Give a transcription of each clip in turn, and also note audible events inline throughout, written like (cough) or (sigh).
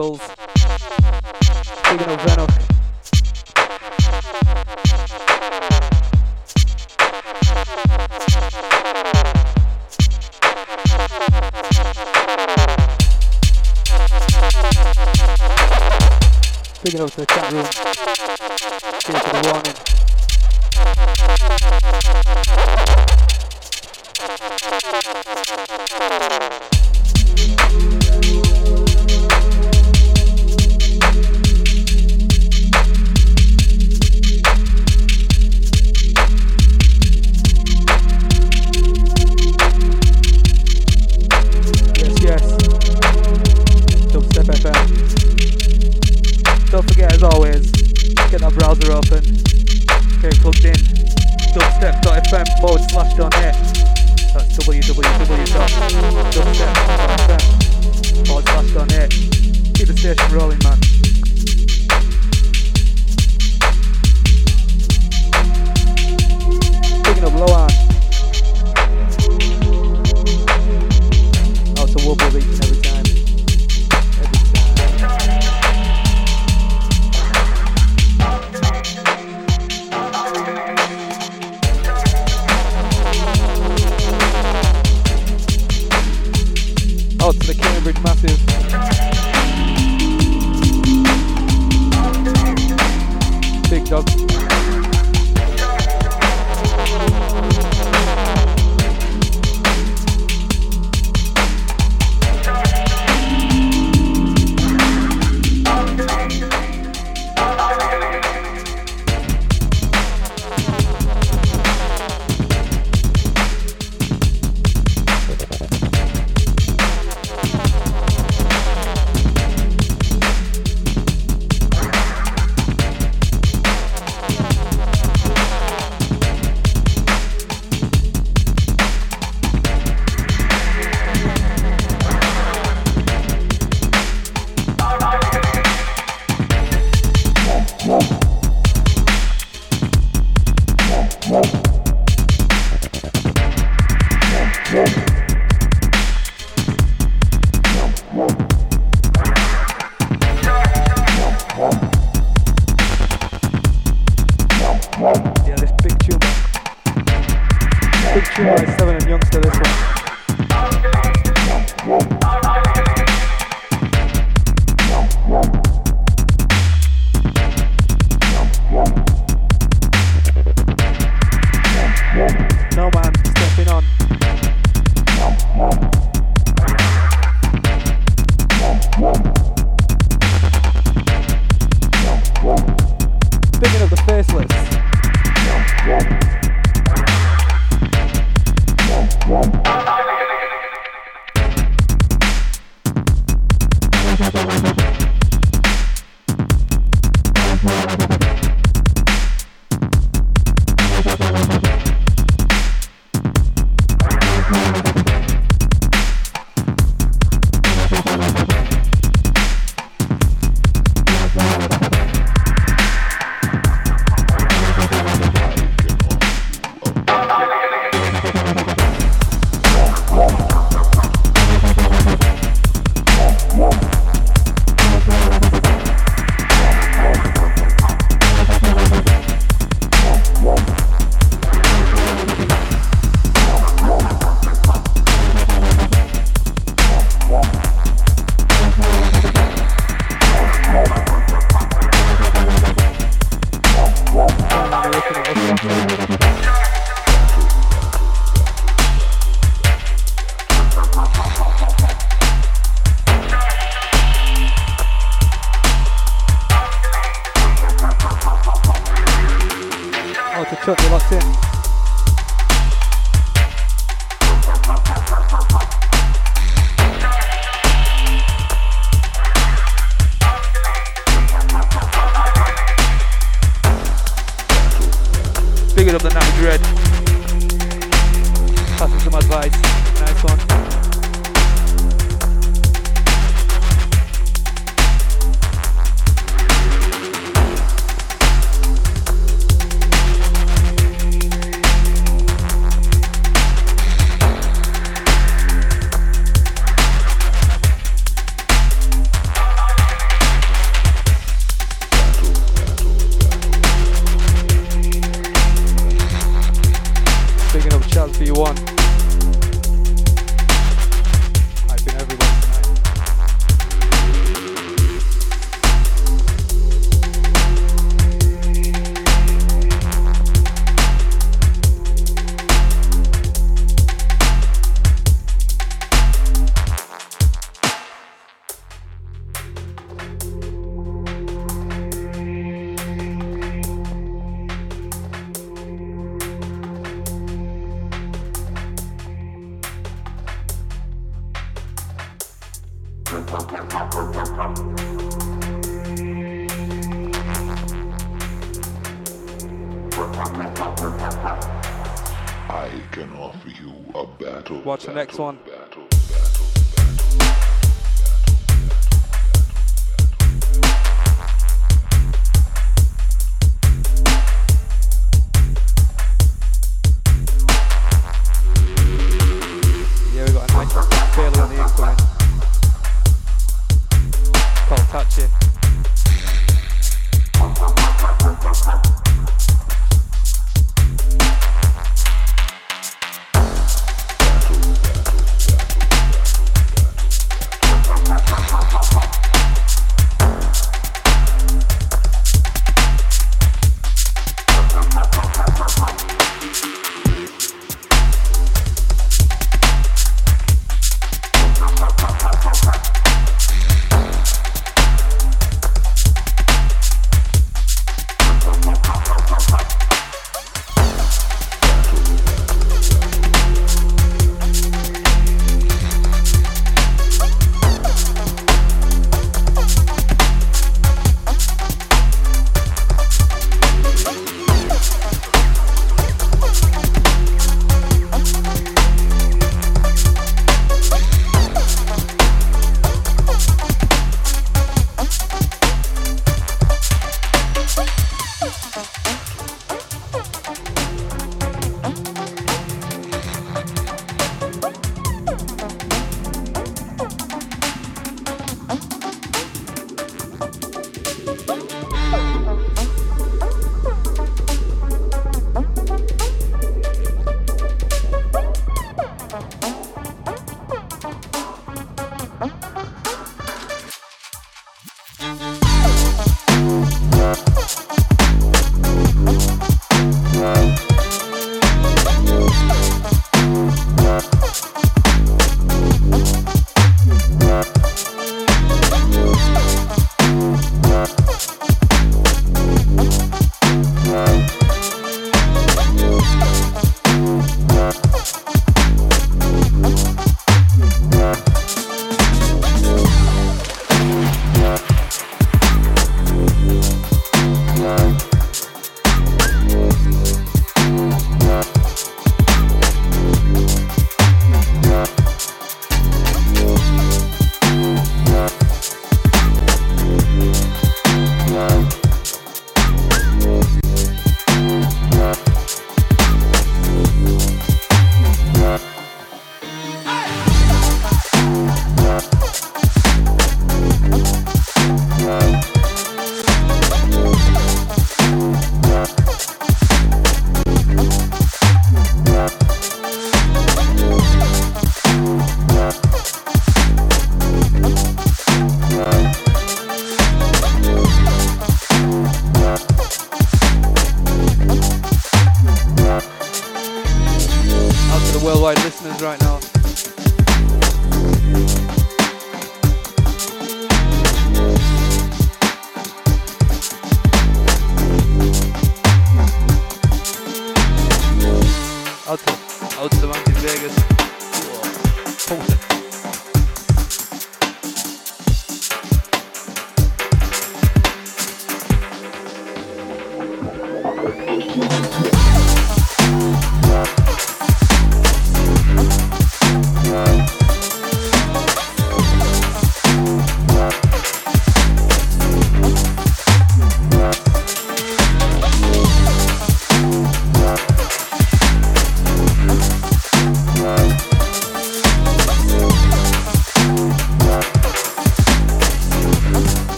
Technicals.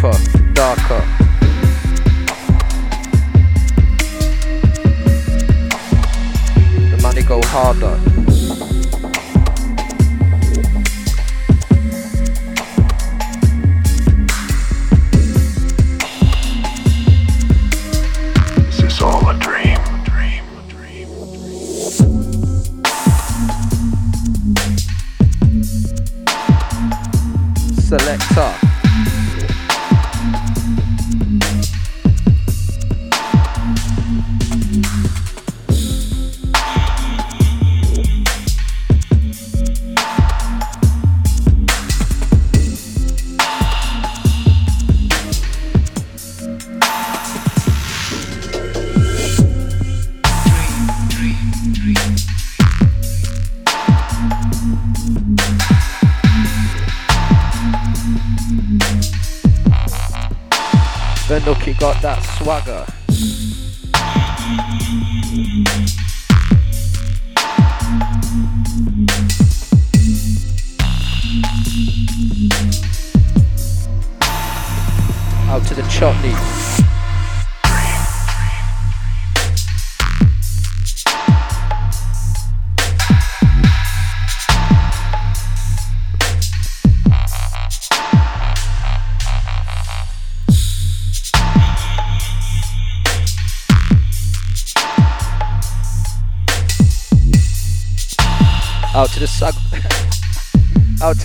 deeper, darker. The money go harder.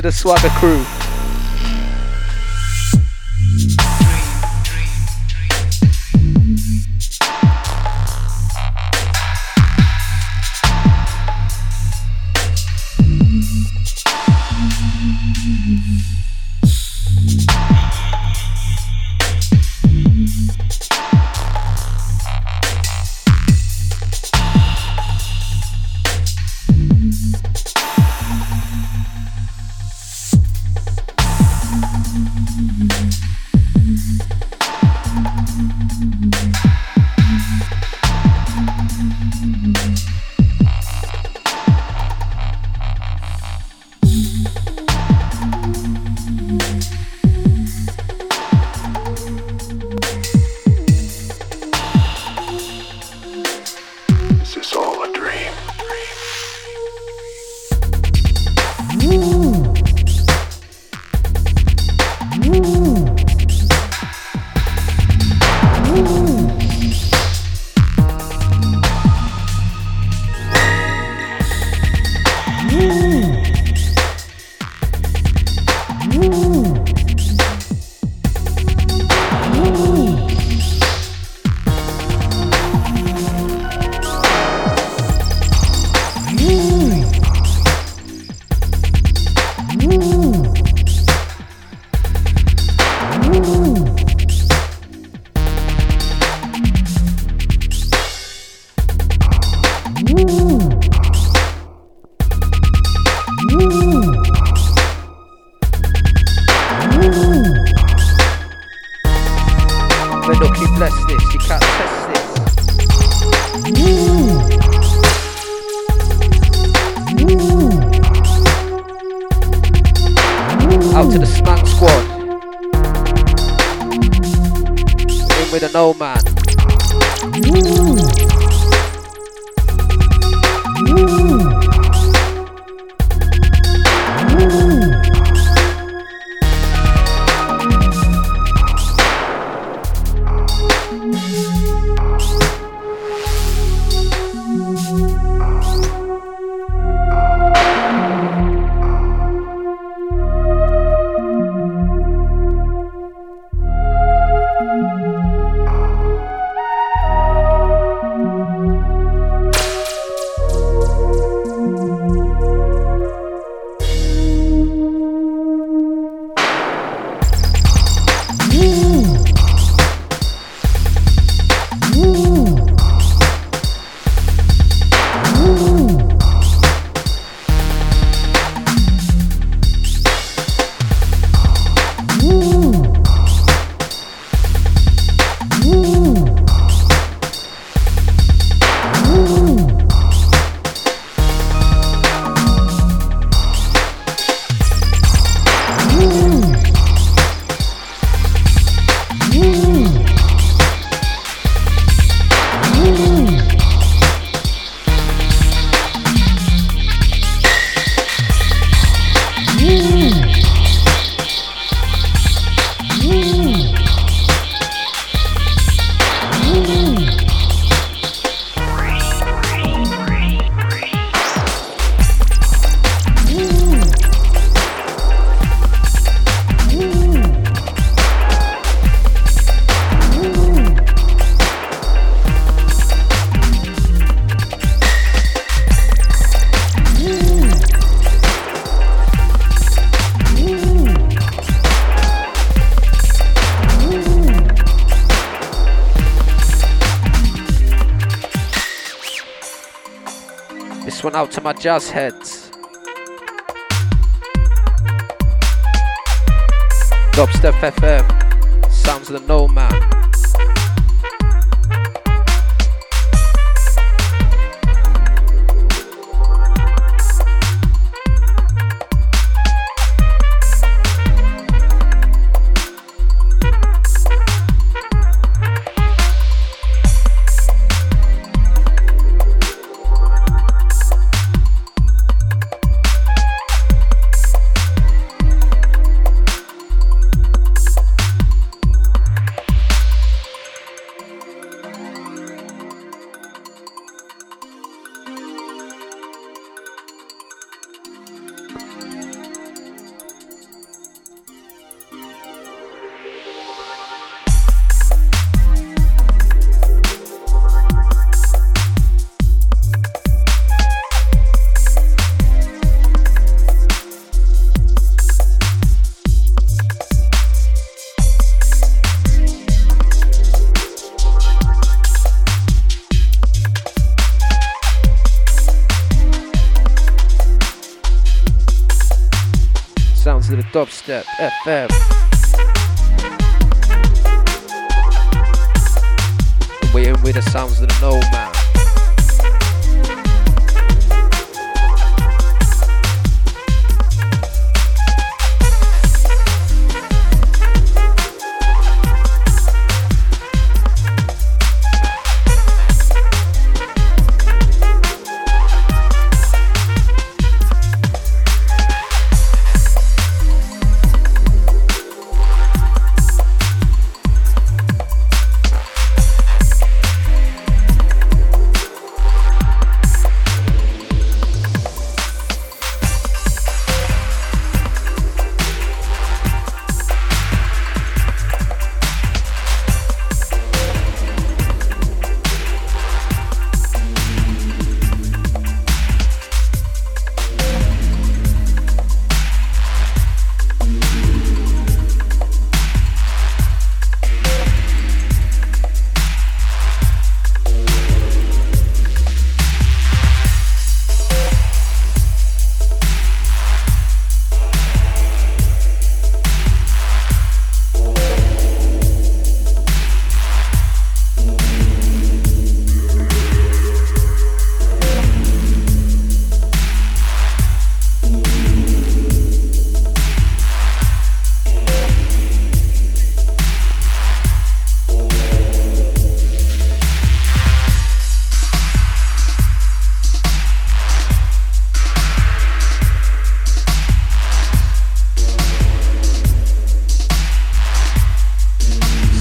The swagger crew. Out to my jazz heads. Dubstep FM, sounds of the no man. Dubstep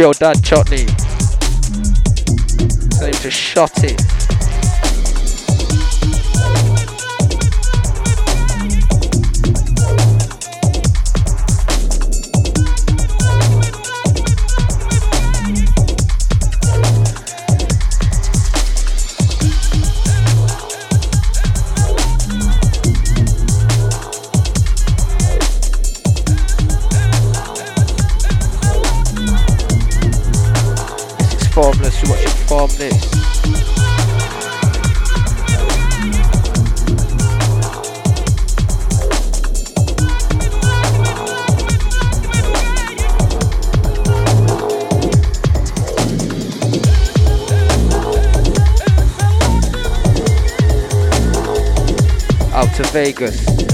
your dad chutney. Time to shot it. Vegas.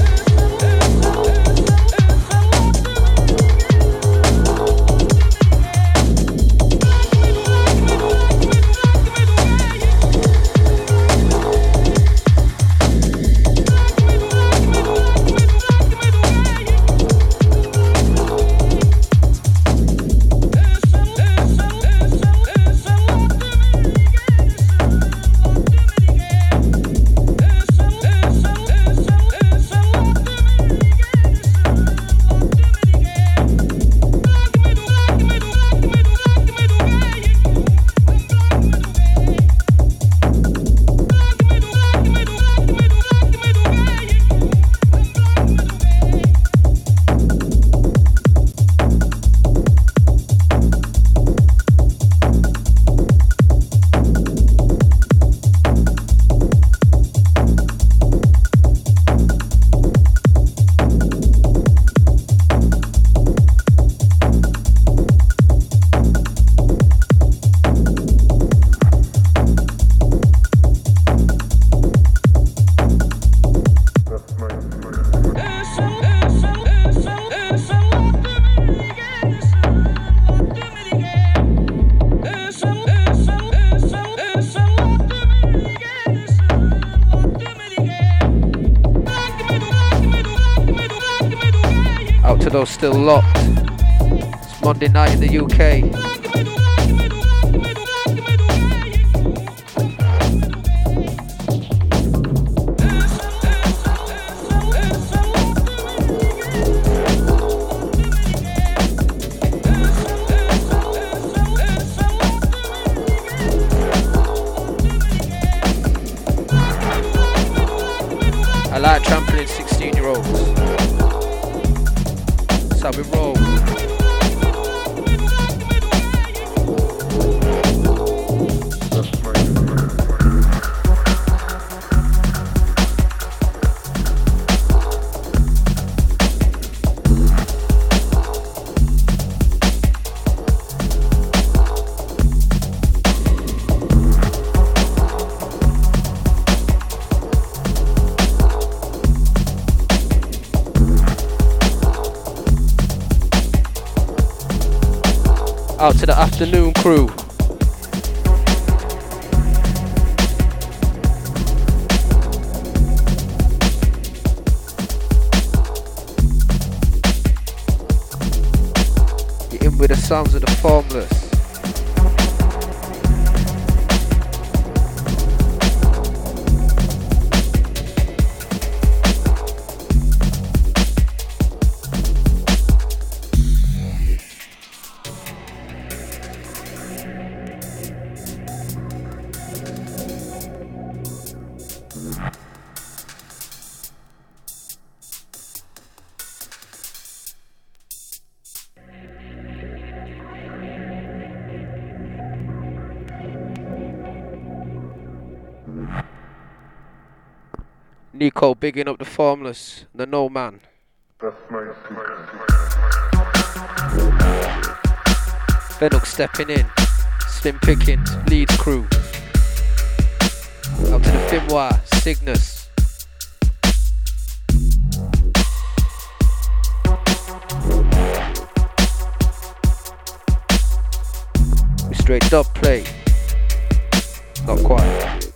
Still locked. It's Monday night in the UK. Nico bigging up the formless, the no man. Fennel stepping in, Slim Pickens, Leeds crew. Up to the Finwa, Cygnus. We straight dub play. Not quite.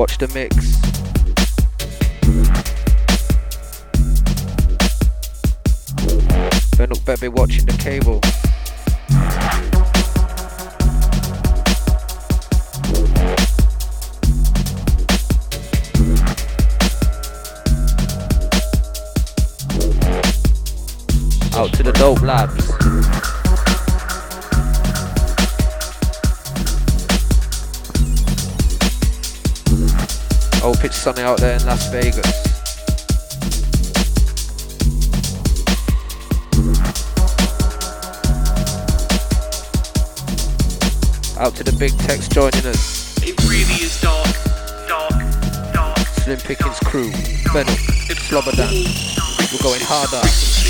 Watch the mix. Don't look baby watching the cable. Out to the dope labs. It's sunny out there in Las Vegas. Out to the big text joining us. It really is dark, dark, dark. Slim Pickens crew, Venom, Slobberdan. We're going harder.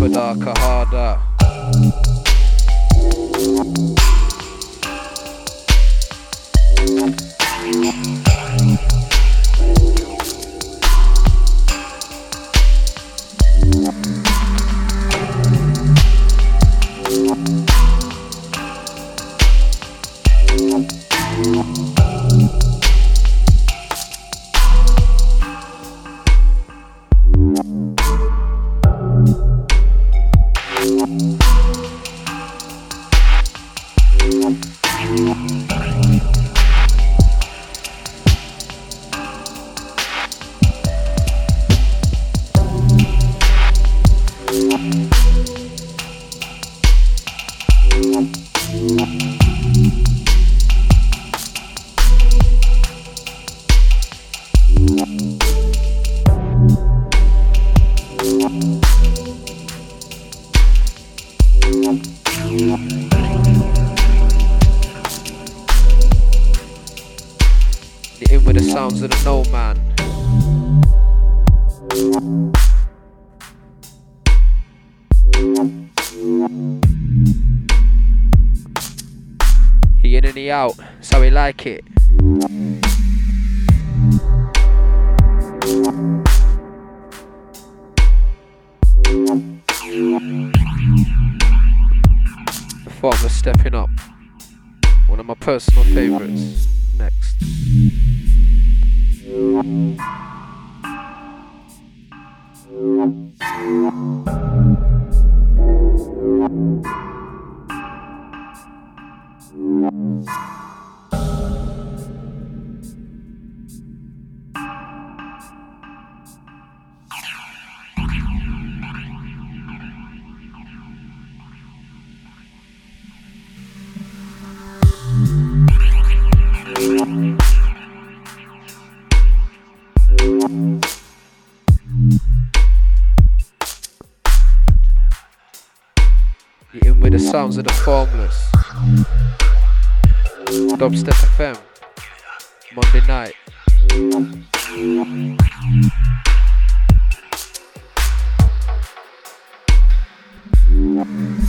deeper, darker, harder. like it. Dubstep FM, Monday night. Mm-hmm.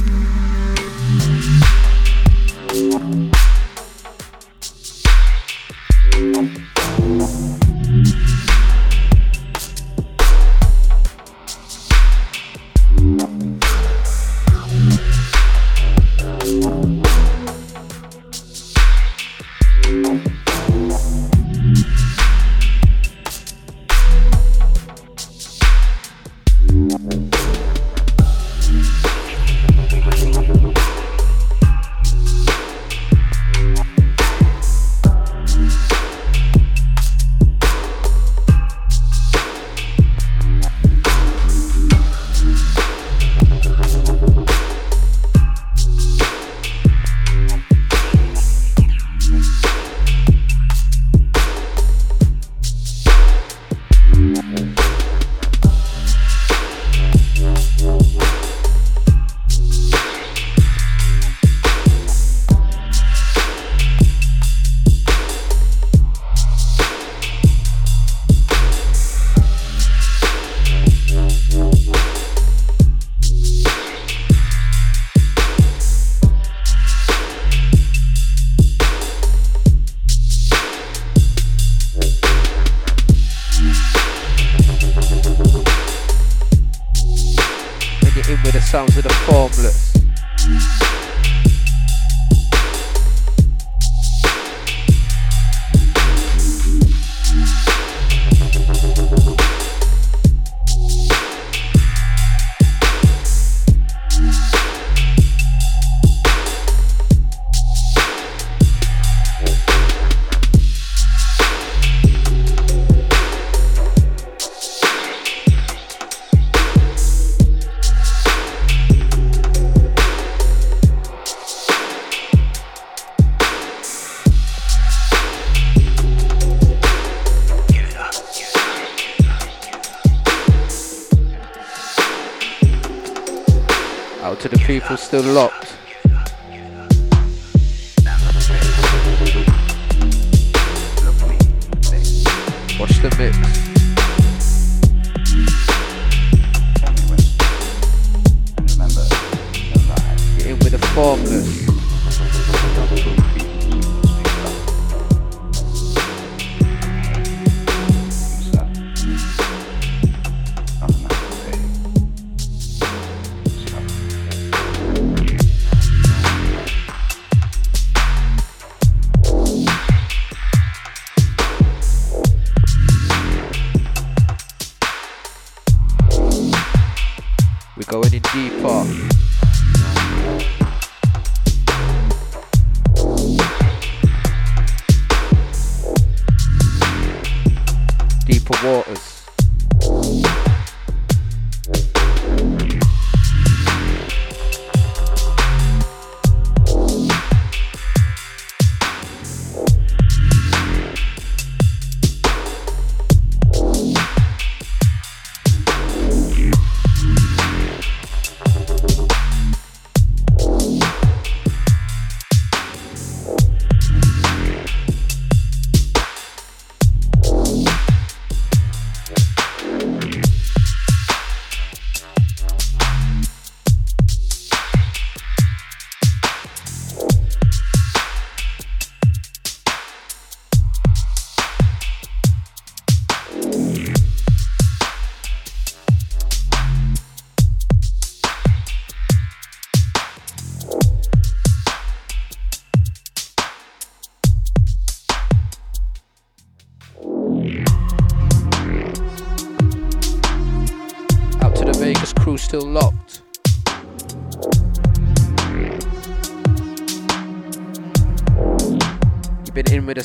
People still locked.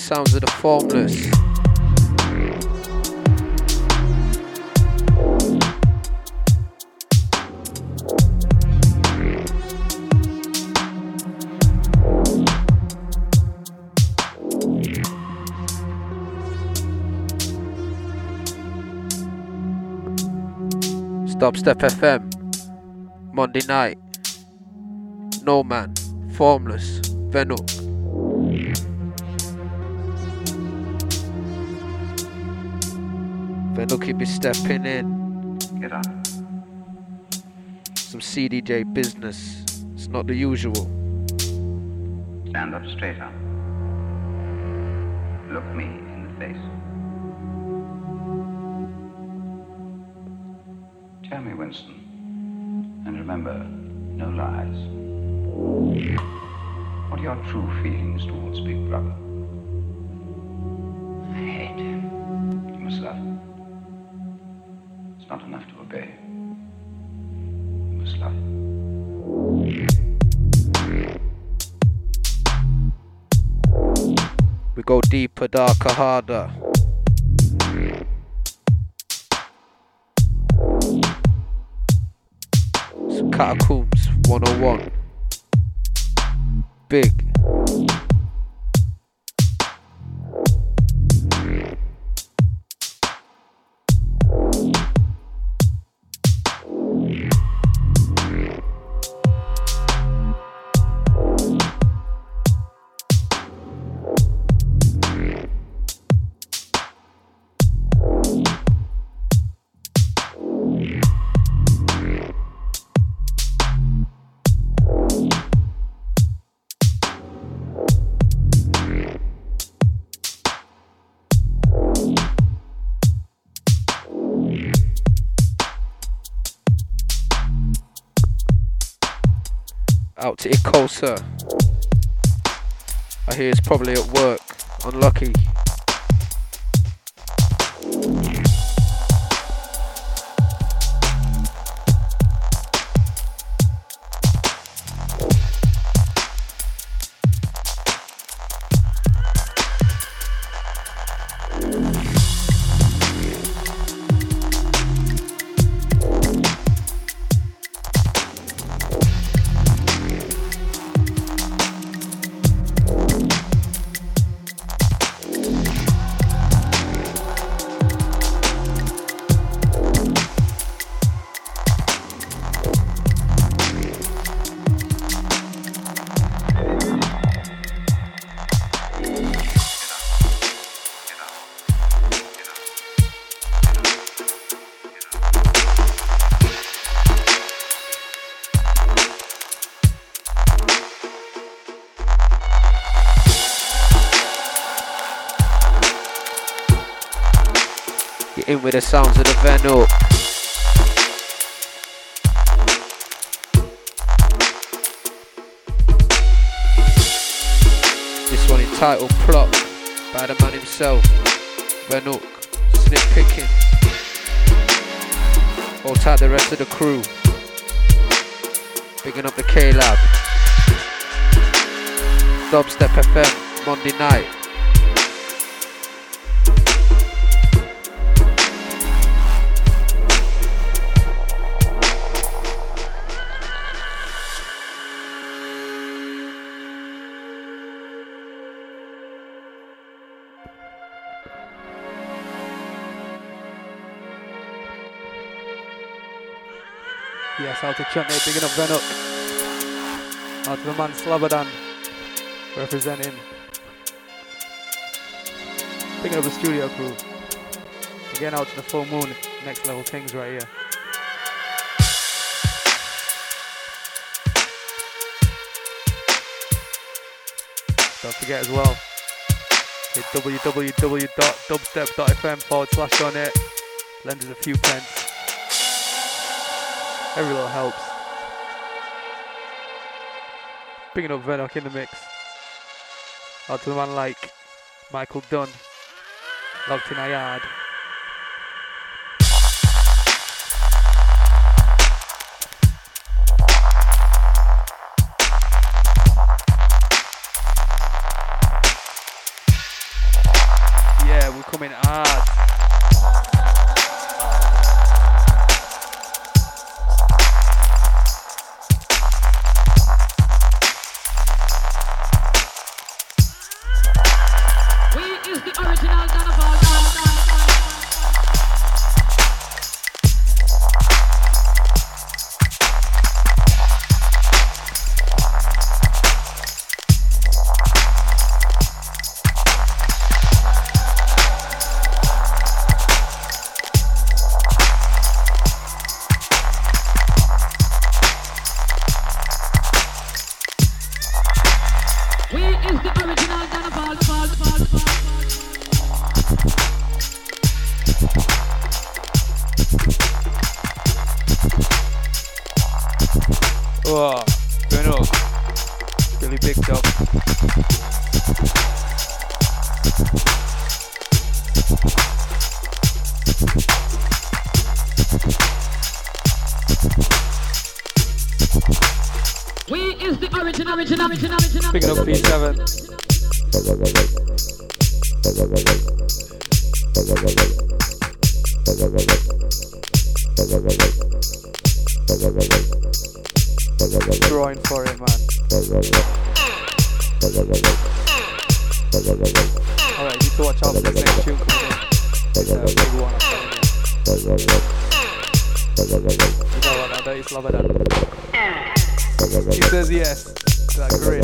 Sounds of the formless. Dubstep FM. Monday night. No Man. Formless. Venuk. Venuk, you be stepping in. Get up. Some CDJ business. It's not the usual. Stand up straight up. Look me in the face. Tell me, Winston. And remember, no lies. What are your true feelings towards Big Brother? Go deeper, darker, harder. Some catacombs 101. Big. Out to Ikosa. I hear he's probably at work. Unlucky. With the sounds of the Venue. This one entitled Plot by the man himself, Venuk, Slim Pickens. Hold tight the rest of the crew. Picking up the K Lab. Dubstep FM, Monday night. Out to Chutney, big enough Venuk. Out to the man Slobodan, representing. Picking up the studio crew. Again out to the full moon, next level things right here. Don't forget as well, hit www.dubstep.fm forward slash donate. Lend us a few pence. Every little helps. Picking up Venok in the mix. Out to the man like Michael Dunn. Locked in a yard. You. You. He says yes. That grin.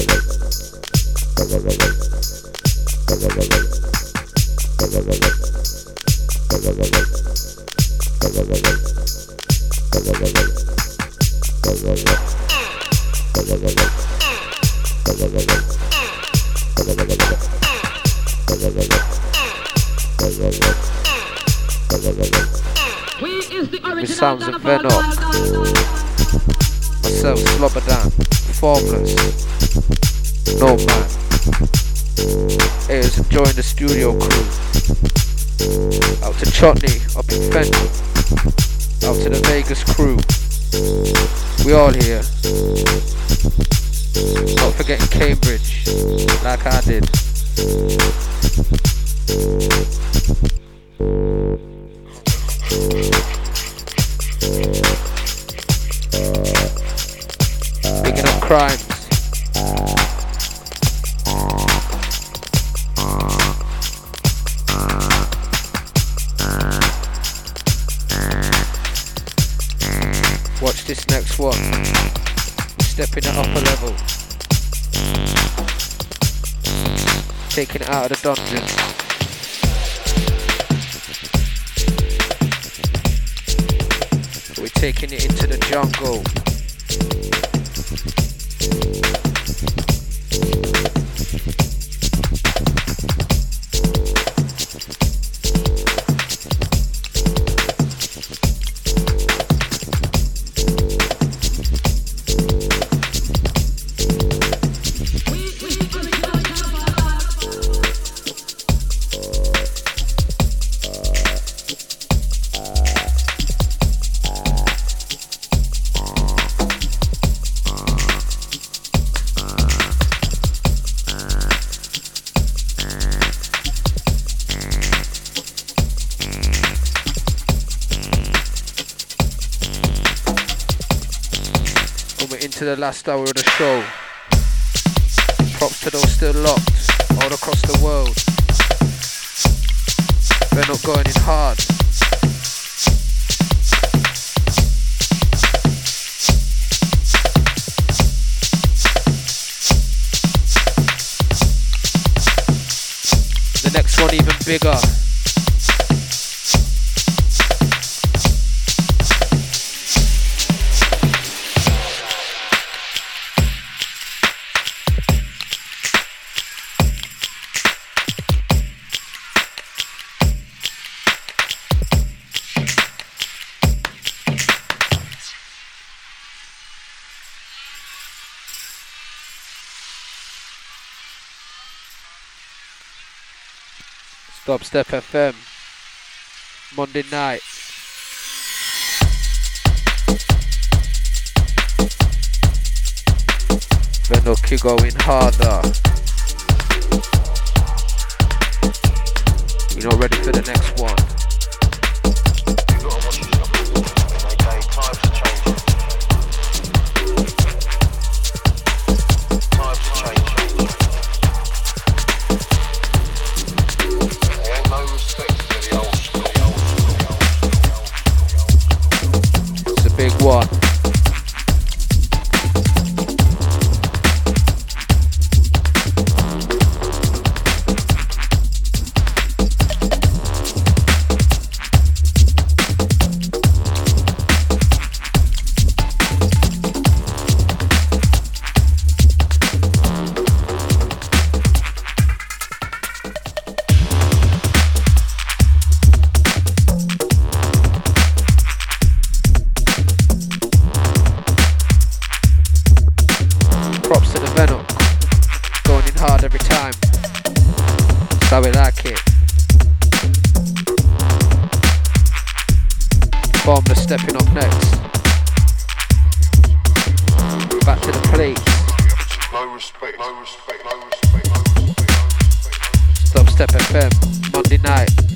We is the original sounds of. Venok. Myself, Slobodan, Formless, No Man. Is join the studio crew. Out to Chutney, up in Fenton. Out to the Vegas crew. We all here. Not forgetting Cambridge, like I did. Crimes. Watch this next one. Stepping it up a level. Taking it out of the dungeon. We're taking it into the jungle. Last hour of the show. Props to those still locked all across the world. They're not going in hard. The next one even bigger. Dubstep FM. Monday night. Venoki going harder. You're not ready for the next one. Stepping up next. Back to the plate. No respect, no respect, no respect, no respect. Stop FM. Monday night.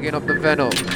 Bigging up the Venom.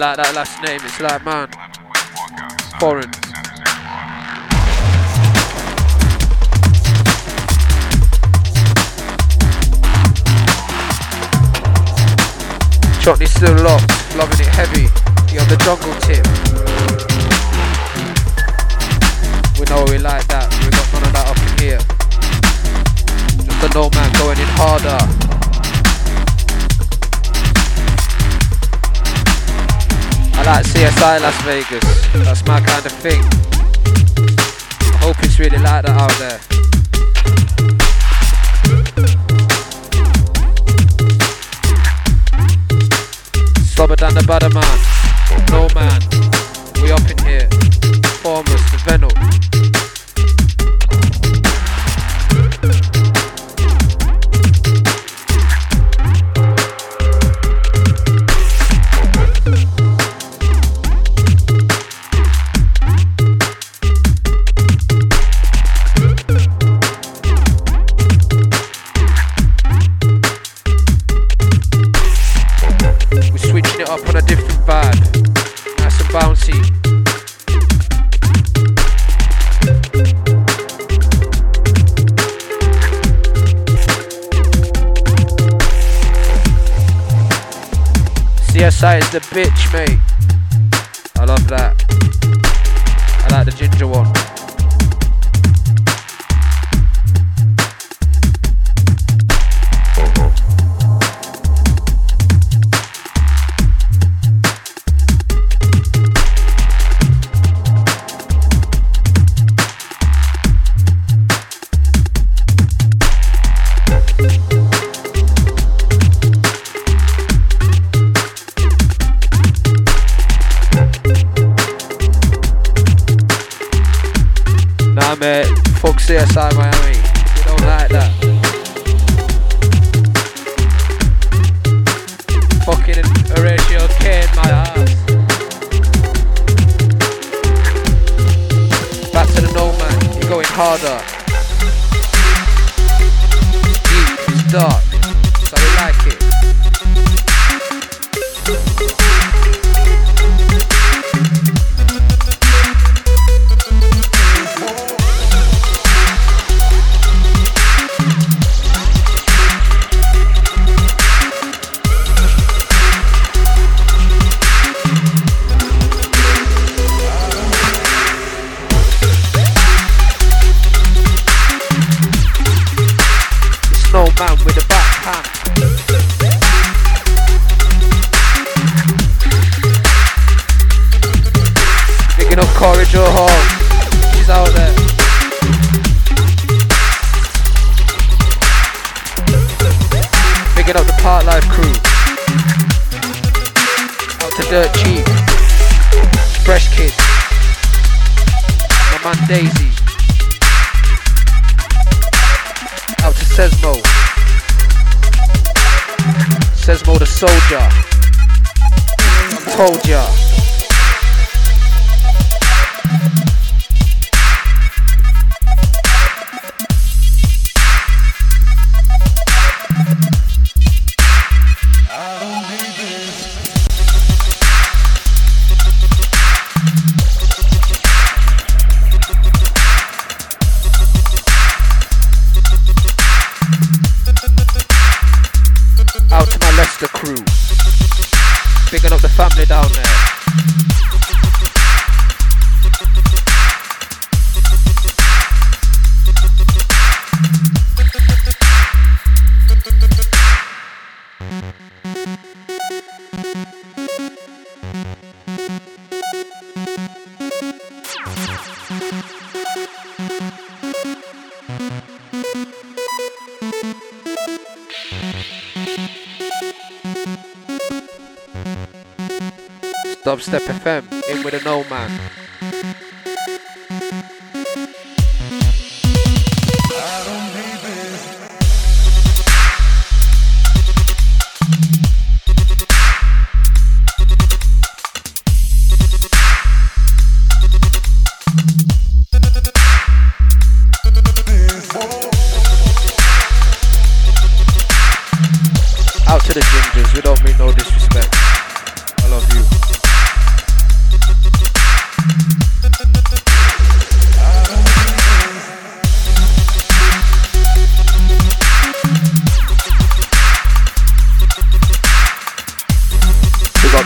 like that last name, it's like, man, foreign. Chutney still locked, loving it heavy. You're the jungle tip. We know we like that, we got none of that up in here. Just a no man going in harder. like CSI Las Vegas. That's my kind of thing. I hope it's really like that out there. Slobodan the butter man, no man. That is the bitch, mate.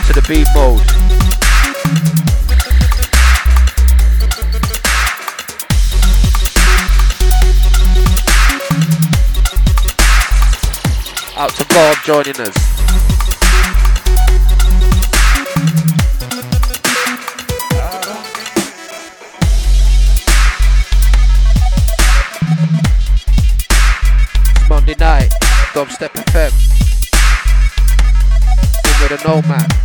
into the beat mode. Out to Bob joining us. Monday night, Dubstep FM. In with a nomad.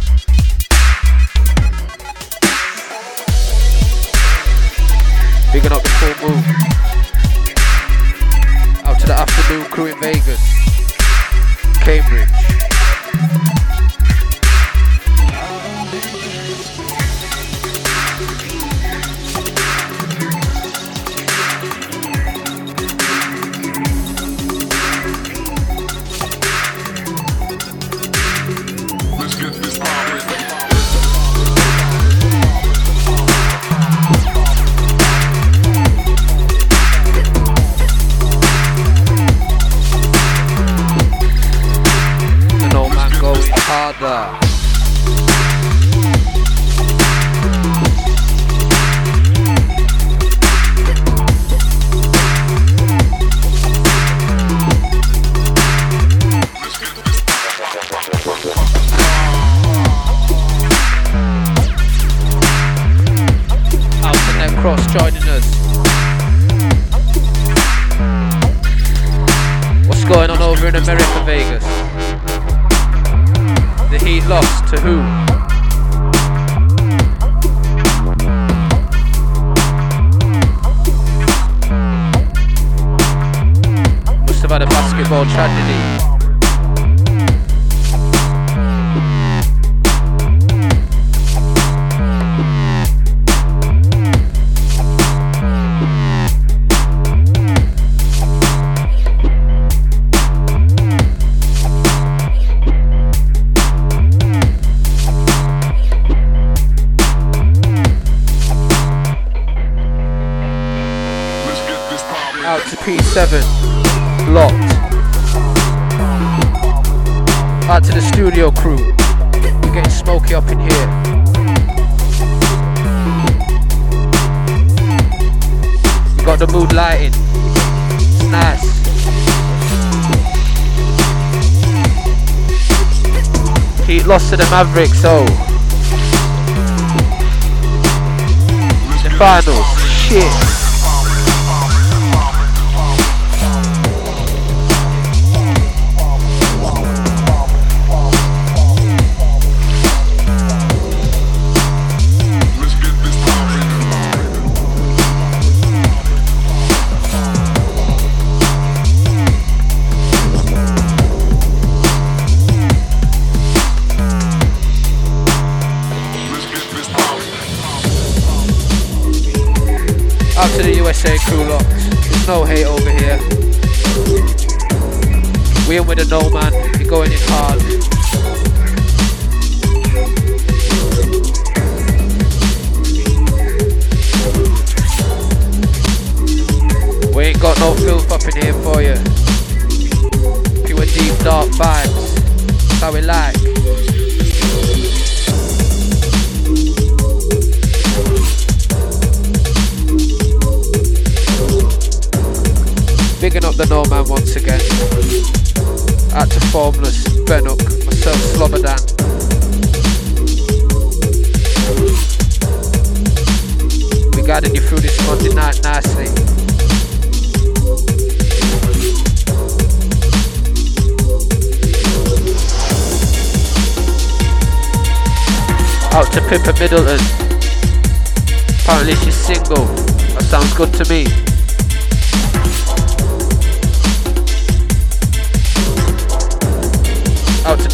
the Maverick So.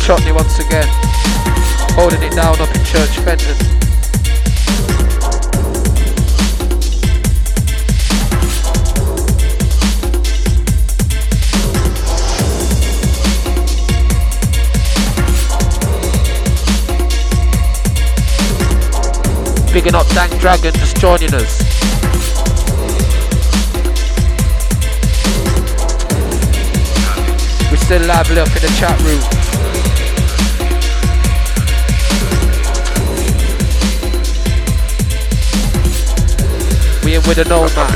Chutney once again. Holding it down up in Church Fenton. Bigging up Dank Dragon just joining us. We're still lively up in the chat room. With an old man.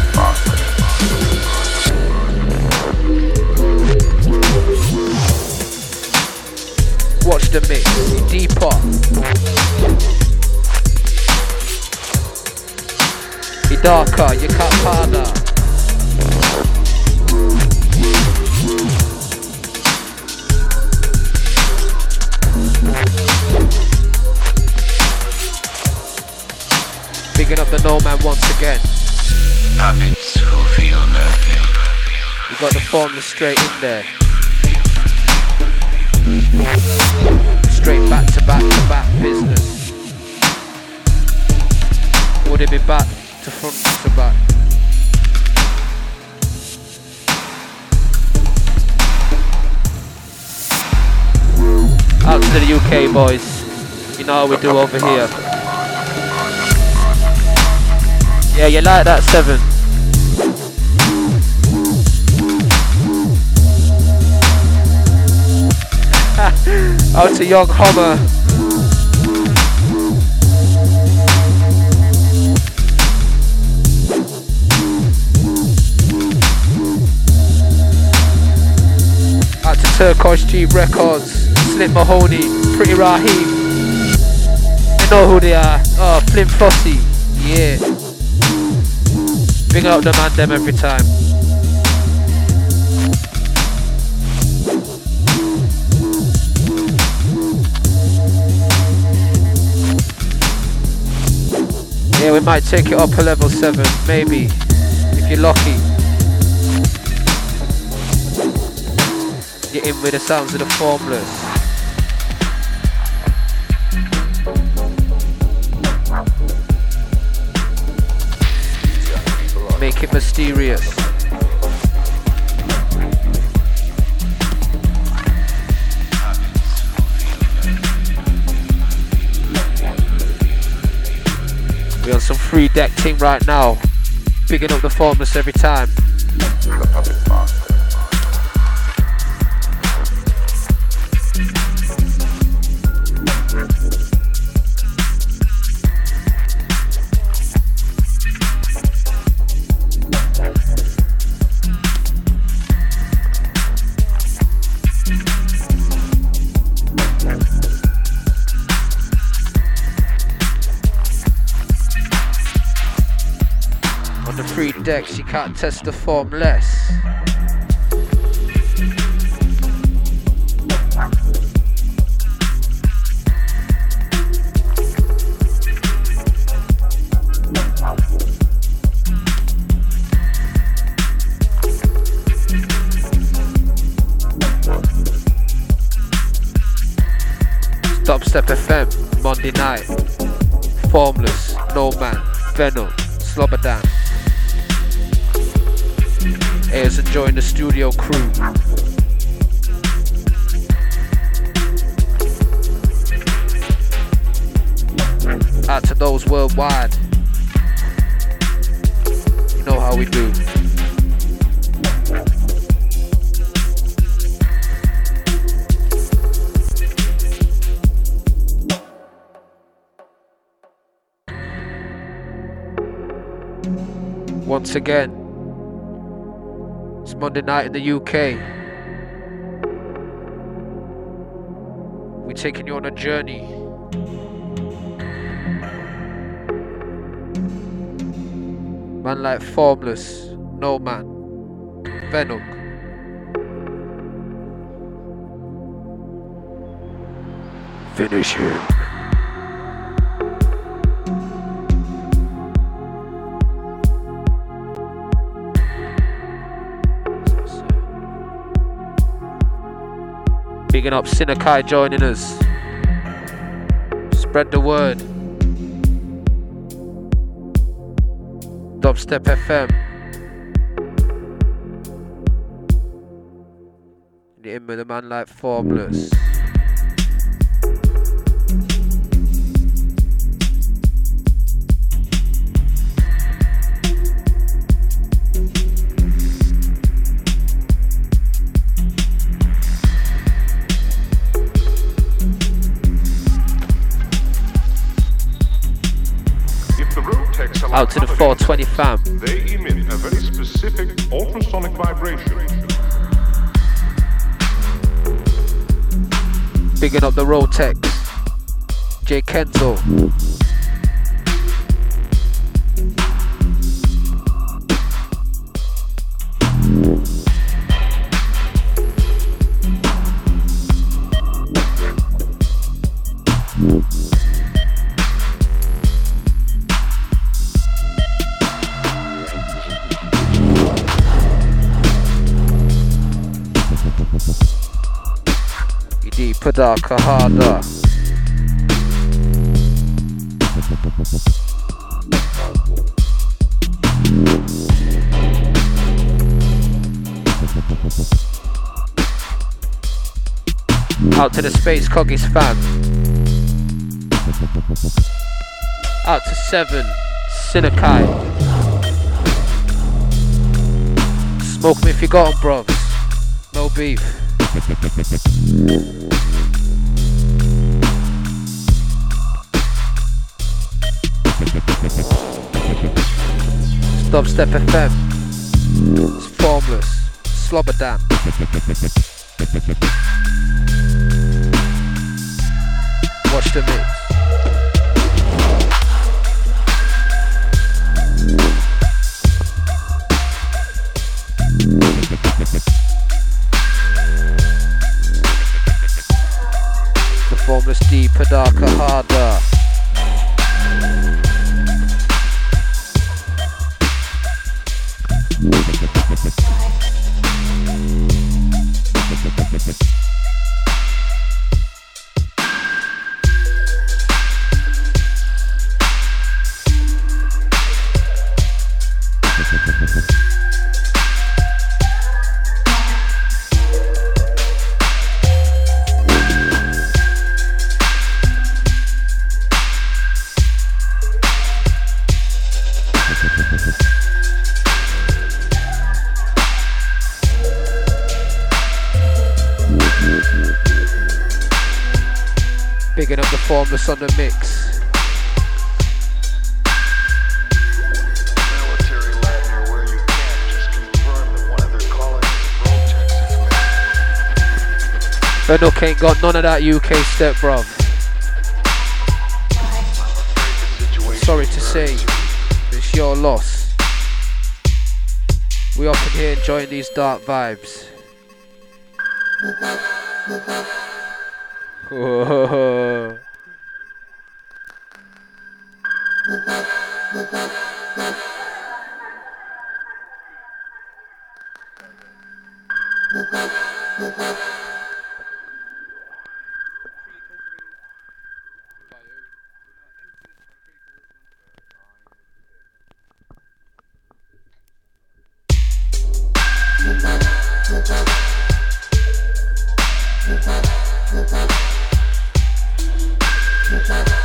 Watch the mix. Deeper. Darker. You can't harder. Bigging up the no man once again. Puppets who feel nothing. We got the formula straight in there. Straight back to back to back business. Would it be back to front to back? Out to the UK boys. You know how we do over here. Yeah, you like that seven. Out to Young Homer. Out to Turquoise Jeep Records. Slip Mahoney. Pretty Raheem. You know who they are. Oh, Flint Fossey. Yeah. Big up the man them every time. Yeah, we might take it up a level 7, maybe, if you're lucky. Get in with the sounds of the formless. Make it mysterious. Free deck team right now. Bigging up the formless every time. Can't test the form less. Studio crew. Out to those worldwide. You know how we do. Once again, Monday night in the UK. We're taking you on a journey. Man like Formless, No Man, Venuk. Finish him. Bigging up Sinakai joining us. Spread the word. Dubstep FM. The in with a man like Formless. Specific ultrasonic vibration. Bigging up the Rotex. J Kento. Padaka Out to the Space Coggies fam. Out to Seven, Sinakai. Smoke me if you got 'em, bros. No beef. Dubstep FM. Formless. Slobodan. Watch the mix. The formless D Padaka Harder. Bennock ain't got none of that UK step, bruv. Sorry to say, it's your loss. We up in here enjoying these dark vibes. (laughs) Whoa.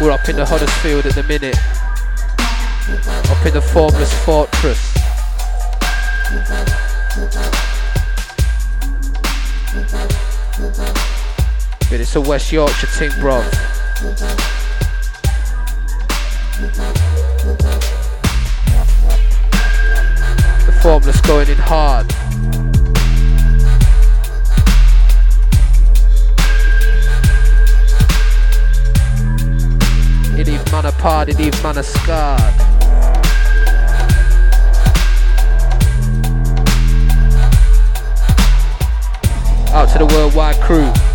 We're up in the Huddersfield at the minute. Up in the formless fortress. But it's a West Yorkshire thing, bruv. The formless going in hard. Man it even man a scarred. Out to the worldwide crew.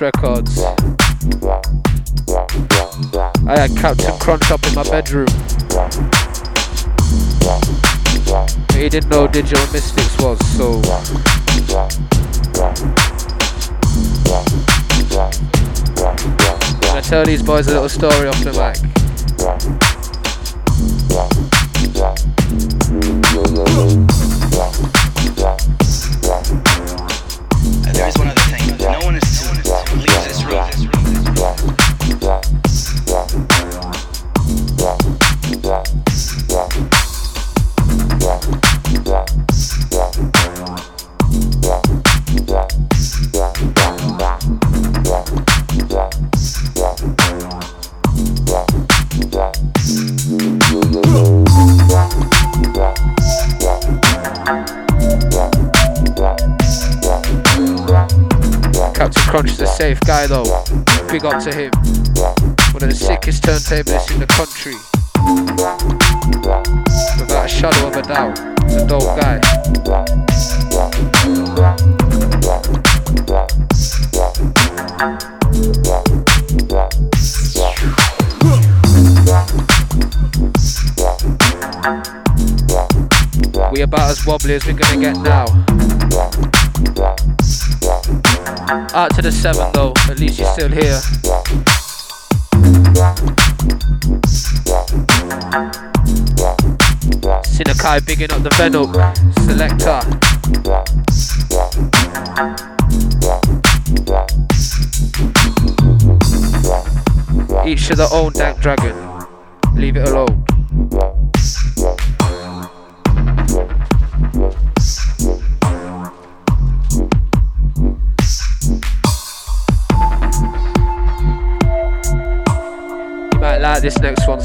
Records. I had Captain Crunch up in my bedroom. He didn't know Digital Mystics was, so. i tell these boys a little story off the mic. safe guy though. Big up to him. One of the sickest turntablists in the country. Without a shadow of a doubt. He's a dope guy. We about as wobbly as we're gonna get now. Out to the seven though, at least you're still here. Sinakai bigging up the Venom, Selector. Each of their own dank dragon.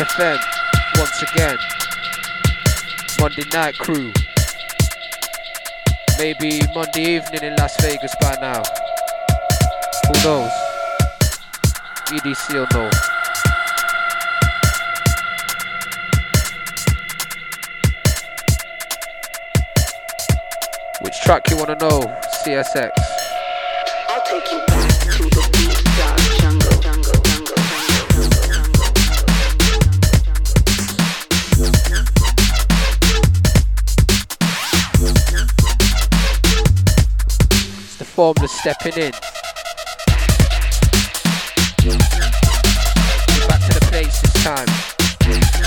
FM once again. Monday night crew. Maybe Monday evening in Las Vegas by now. Who knows? EDC or no. Which track you wanna know? CSX. formula stepping in. Back to the place this time.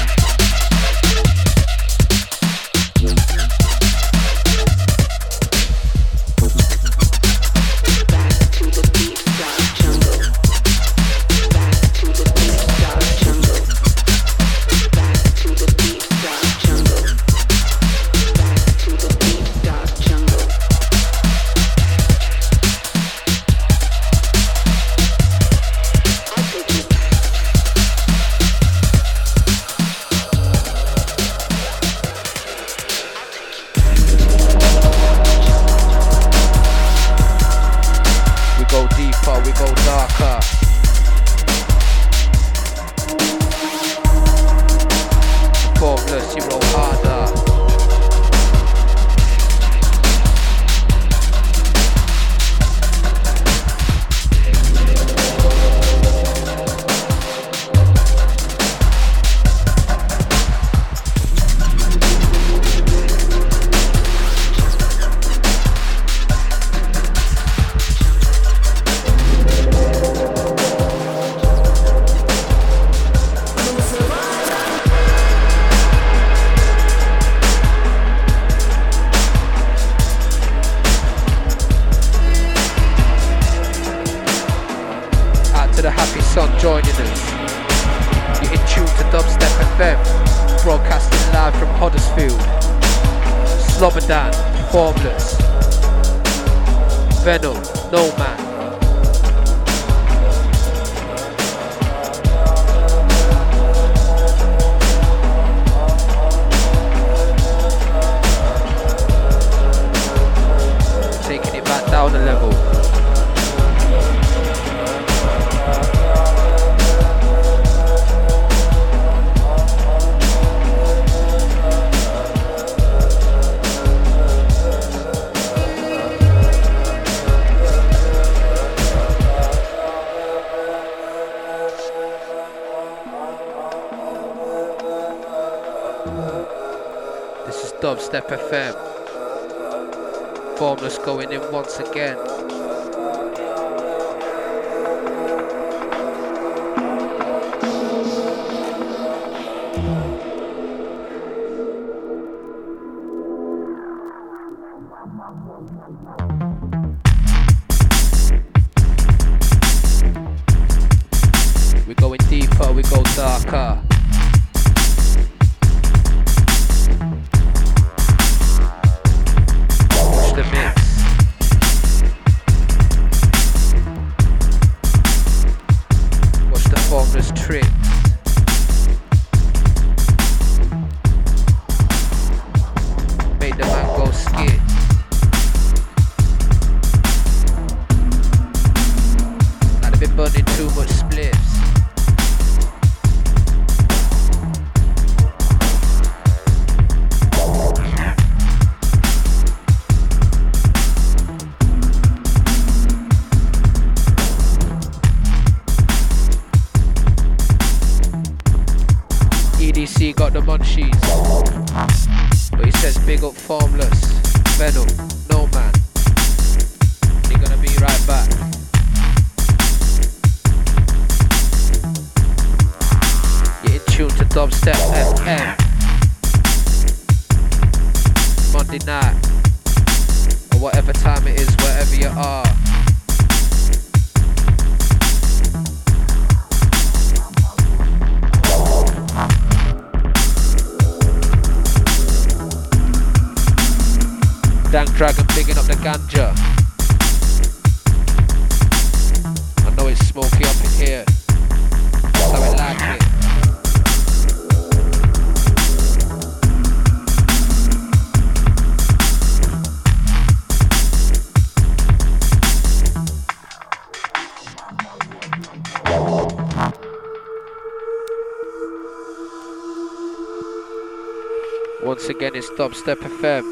Dubstep FM.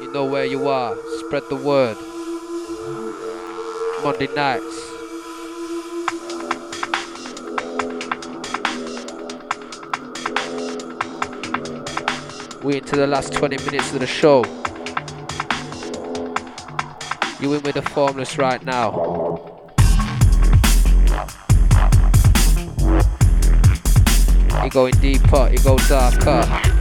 You know where you are. Spread the word. Monday nights. We into the last 20 minutes of the show. You in with the formless right now. You going deeper, you go darker.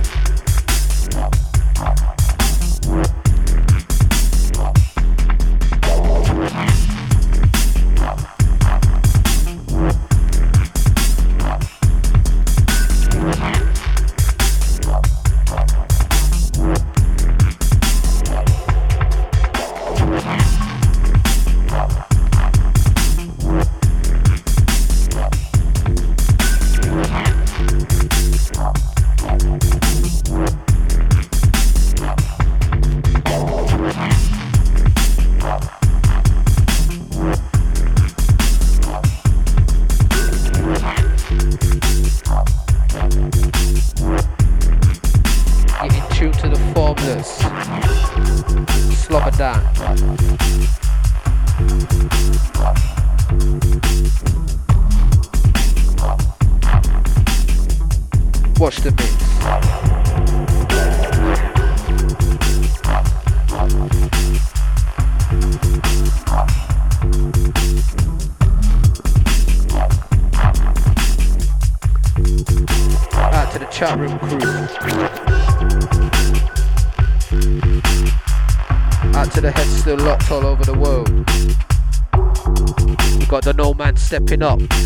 Stepping up.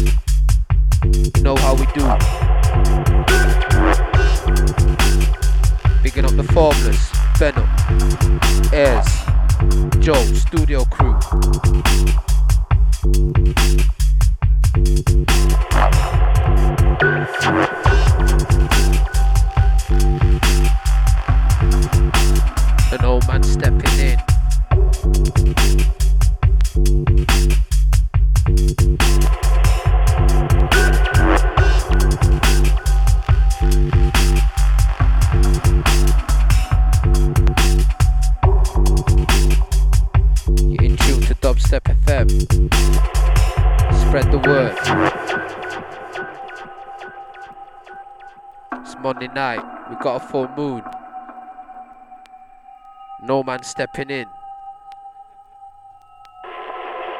Man stepping in.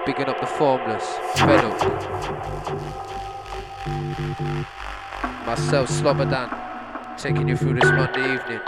Bigging up the formless. Venom. Myself, Slobodan. Taking you through this Monday evening.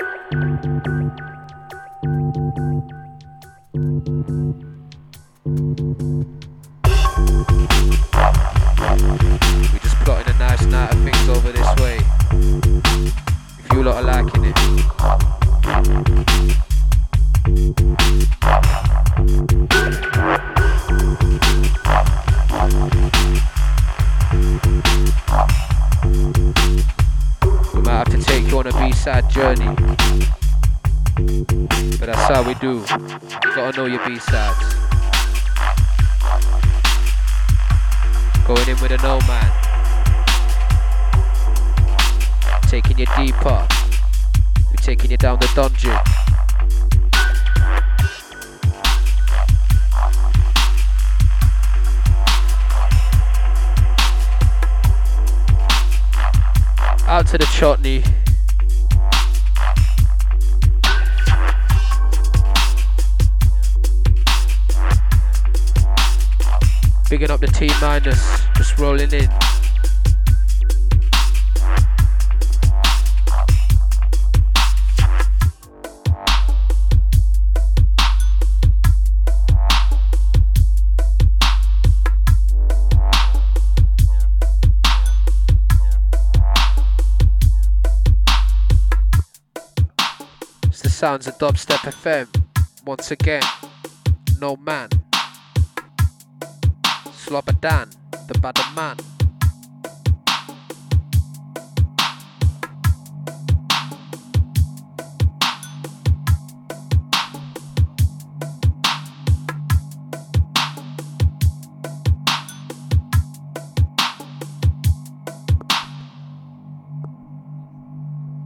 Do. Gotta know your B-sides. Going in with an old man. Taking you deeper. We're taking you down the dungeon. Out to the chutney. Bigging up the T minus, just rolling in. It's the sounds of Dubstep FM. Once again, no man. Slobodan, the bad man.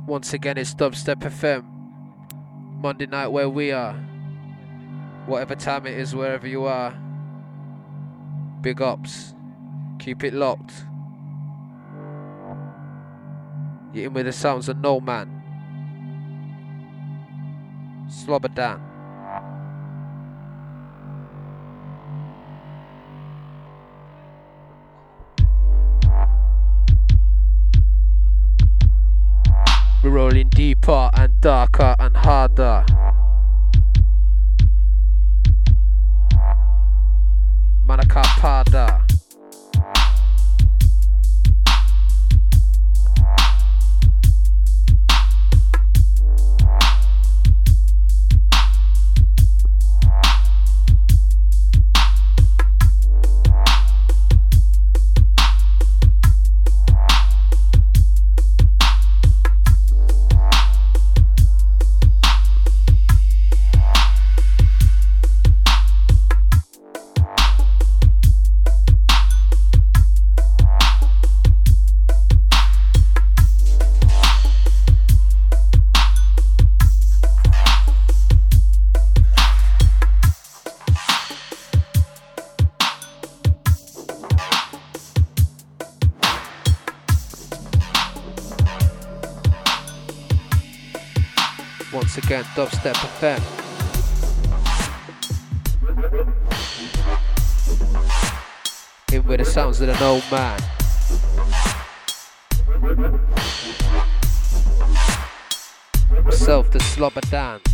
Once again, it's Dubstep FM. Monday night where we are. Whatever time it is, wherever you are. Big ups. Keep it locked. You're in with the sounds of No Man. Slobodan. We're rolling deeper and darker and harder. Manakapada. Dubstep FM. In with the sounds of an old man. Myself, the Slobodan.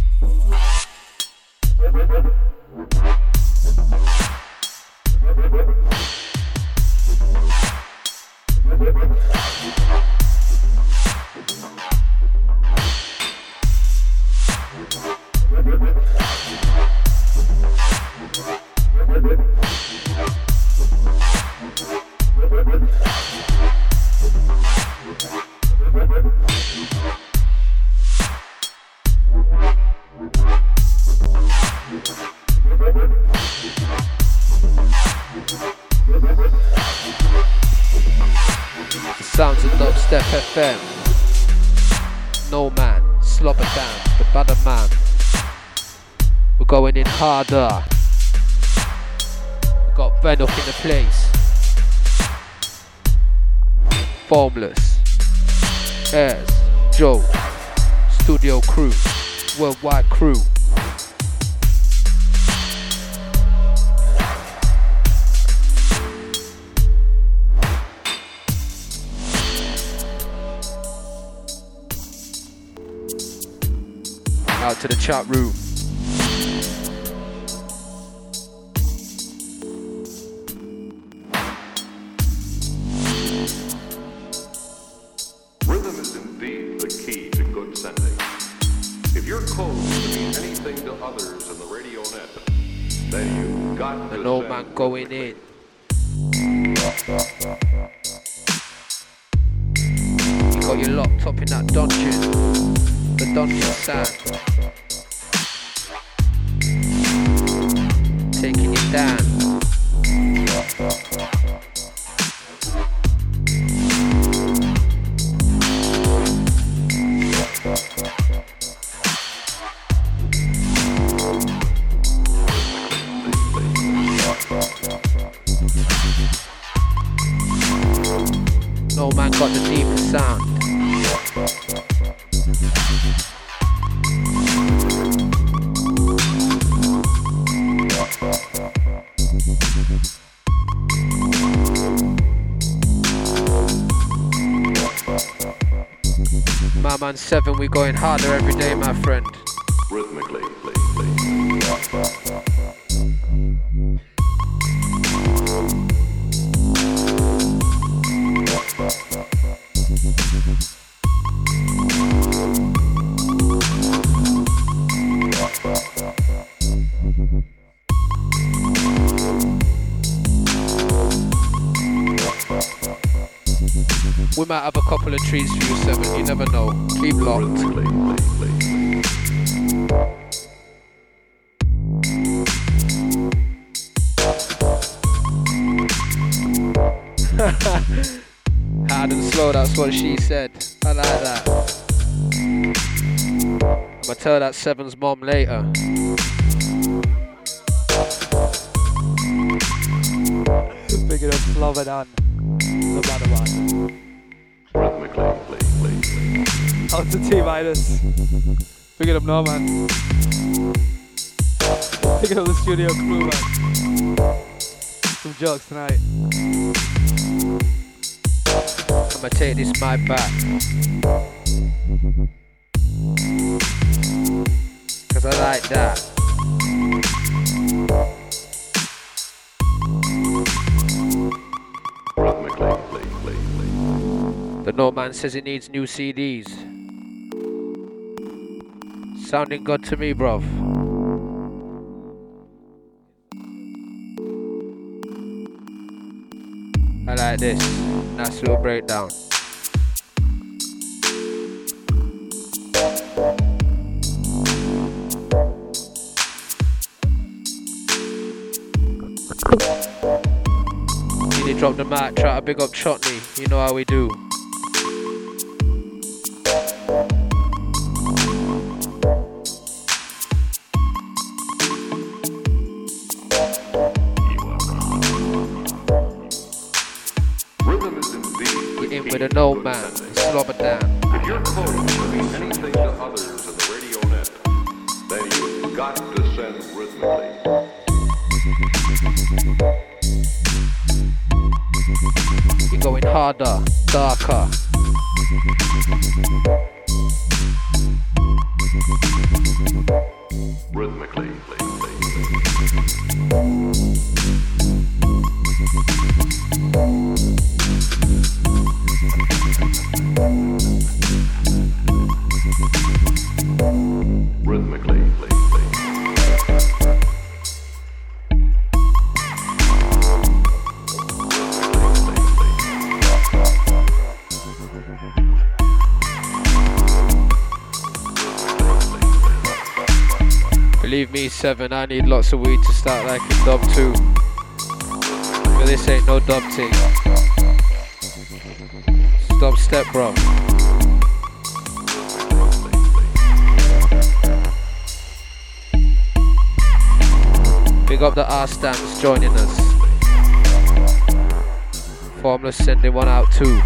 Got Ben up in the place. Formless. Airs, Joe, Studio Crew, Worldwide Crew. Out to the chat room. Going harder every day, my friend. rhythmically. Play, play. We might have a couple of trees for. You Seven's mom later. Pick it up, love it on. No matter what. Rhythmically. Play, play, play. Out to T minus. Pick it up, no man. Pick it up the studio crew, man. Some jokes tonight. I'ma take this mic back. Like that. The No Man says he needs new CDs. Sounding good to me, bruv. I like this. Nice little breakdown. Dropped the mic, try to big up Chutney. You know how we do. In with a no man, Slobodan. If your code to anything to others in the radio net, then you've got to send rhythmically. Harder, darker. Believe me, seven, I need lots of weed to start like a dub too. But this ain't no dub thing. Dubstep, bro. Big up the R stamps joining us. Formless sending one out too.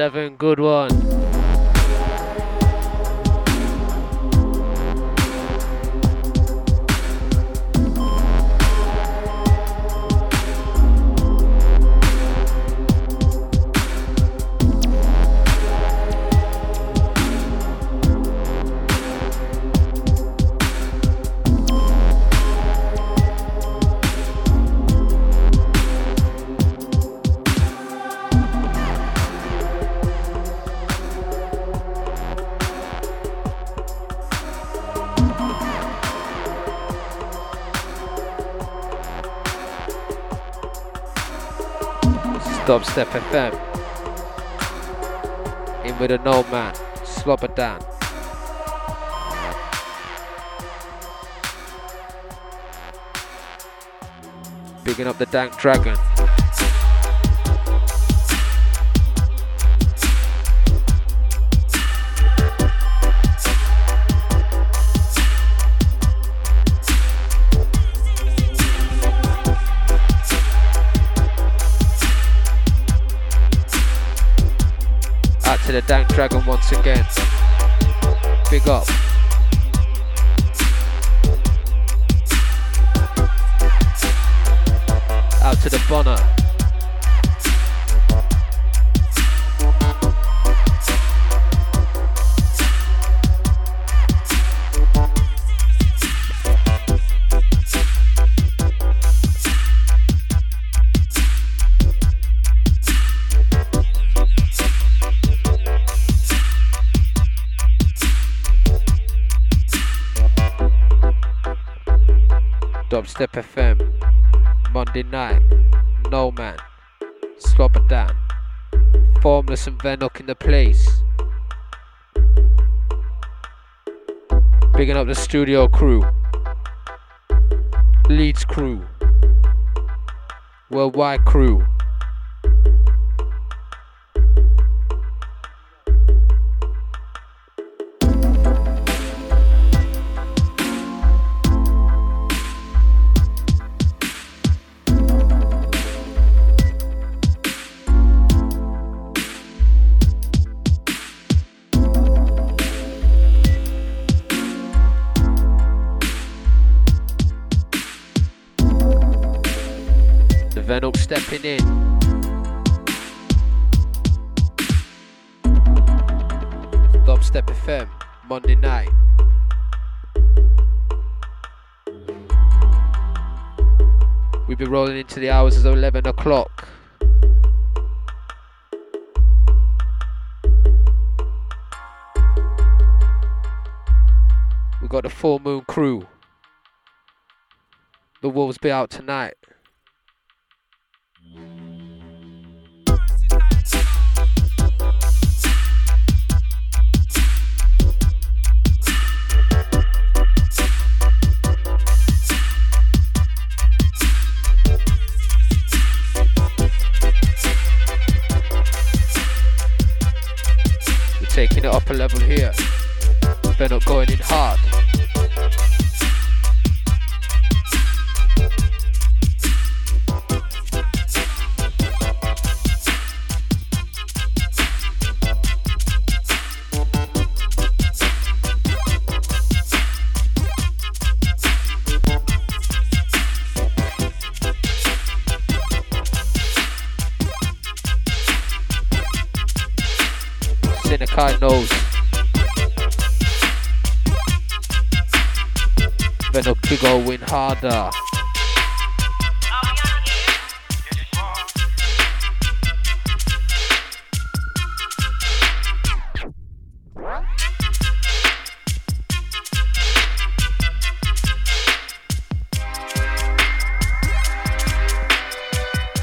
Seven, good one. In with a no man, Slobodan. Picking up the Dank Dragon. Again. Big up. Dubstep FM. Monday night. No man. Slobodan. Formless and Venok in the place. Bigging up the studio crew. Leeds crew. Worldwide crew. Venok stepping in. Dubstep FM, Monday night. We've been rolling into the hours of 11 o'clock. We've got the full moon crew. The wolves be out tonight. We're taking it up a level here. They're not going in hard. Harder.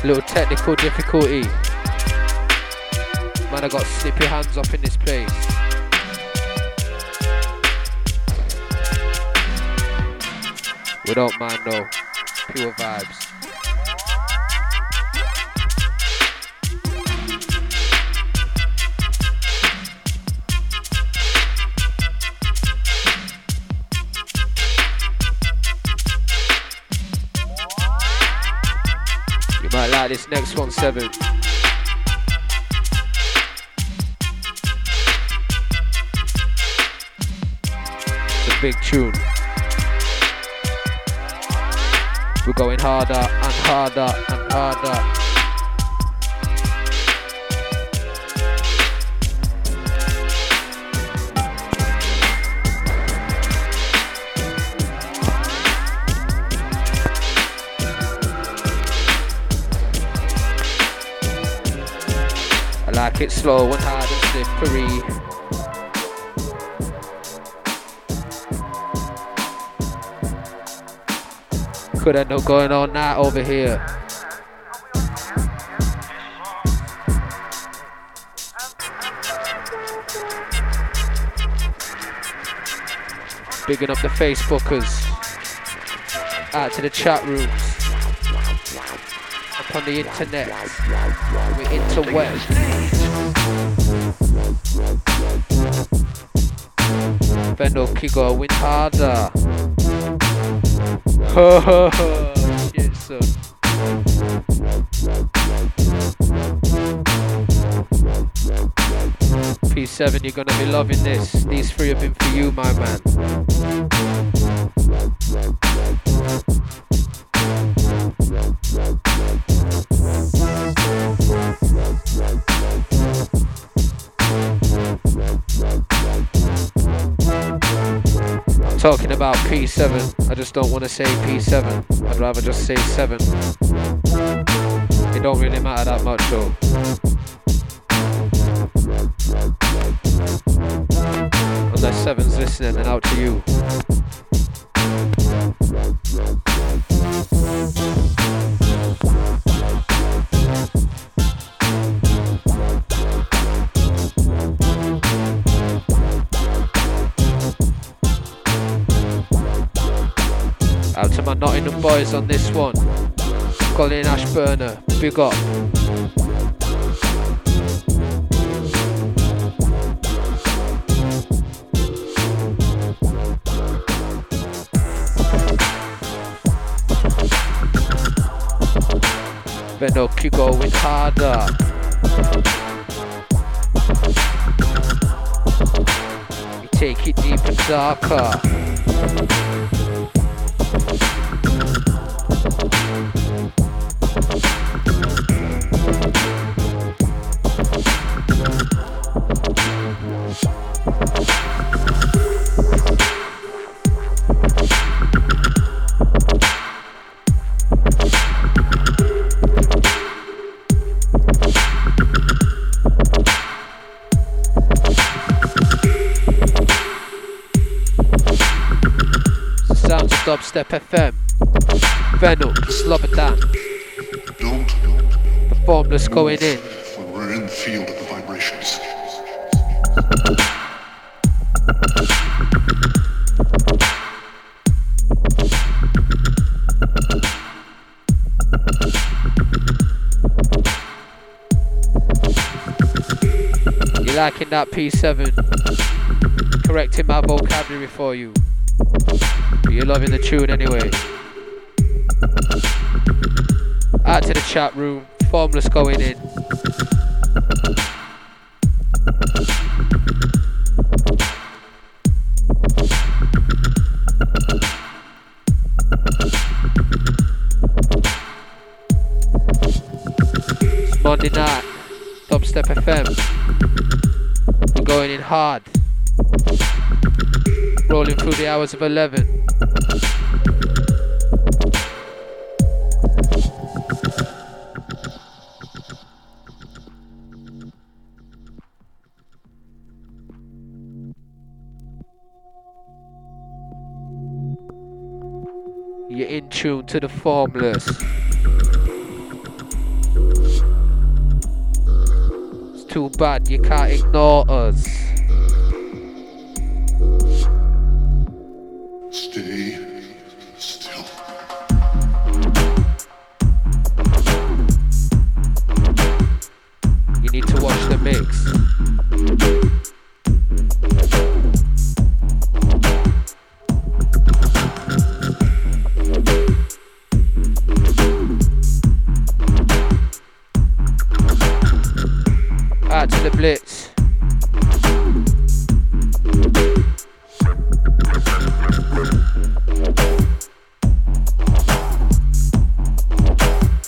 Little technical difficulty. Man, I got snippy hands up in this place. Don't mind no pure vibes. You might like this next one, seven. It's big tune. We're going harder and harder and harder. I like it slow and hard and slippery. Could end up going on that over here. Bigging up the Facebookers. Out to the chat rooms. On the internet. We're interweb. Vendo Kigo win harder. Ho ho ho. Shit, son. P7, you're gonna be loving this. These three have been for you, my man. About P7. I just don't want to say P7. I'd rather just say 7. It don't really matter that much though. Unless 7's listening, then out to you. Out to my Nottingham boys on this one. Colin Ashburner, big up. Benoki going harder. You take it deep and darker. Dubstep FM. Venom, Slobodan. Don't The formless going in. when we're in the field of the vibrations. You liking that P7? correcting my vocabulary for you. You're loving the tune anyway. Out to the chat room. Formless going in. Monday night. Dubstep FM. We're going in hard. Rolling through the hours of 11. You're in tune to the formless. It's too bad you can't ignore us.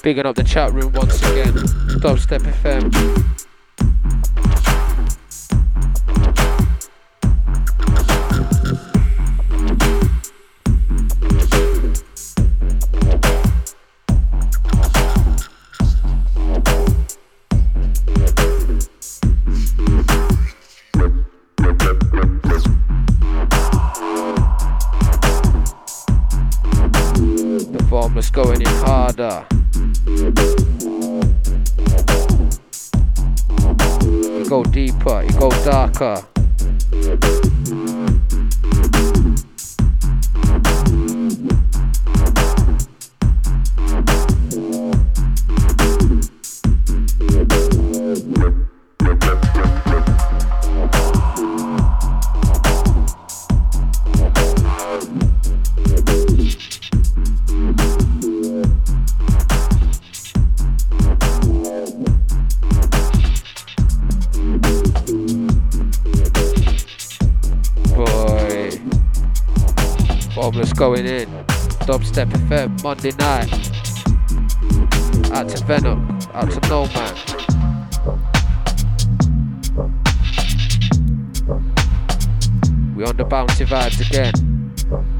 Bigging up the chat room once again. Dubstep FM. Go Out to. We on the bouncy vibes again.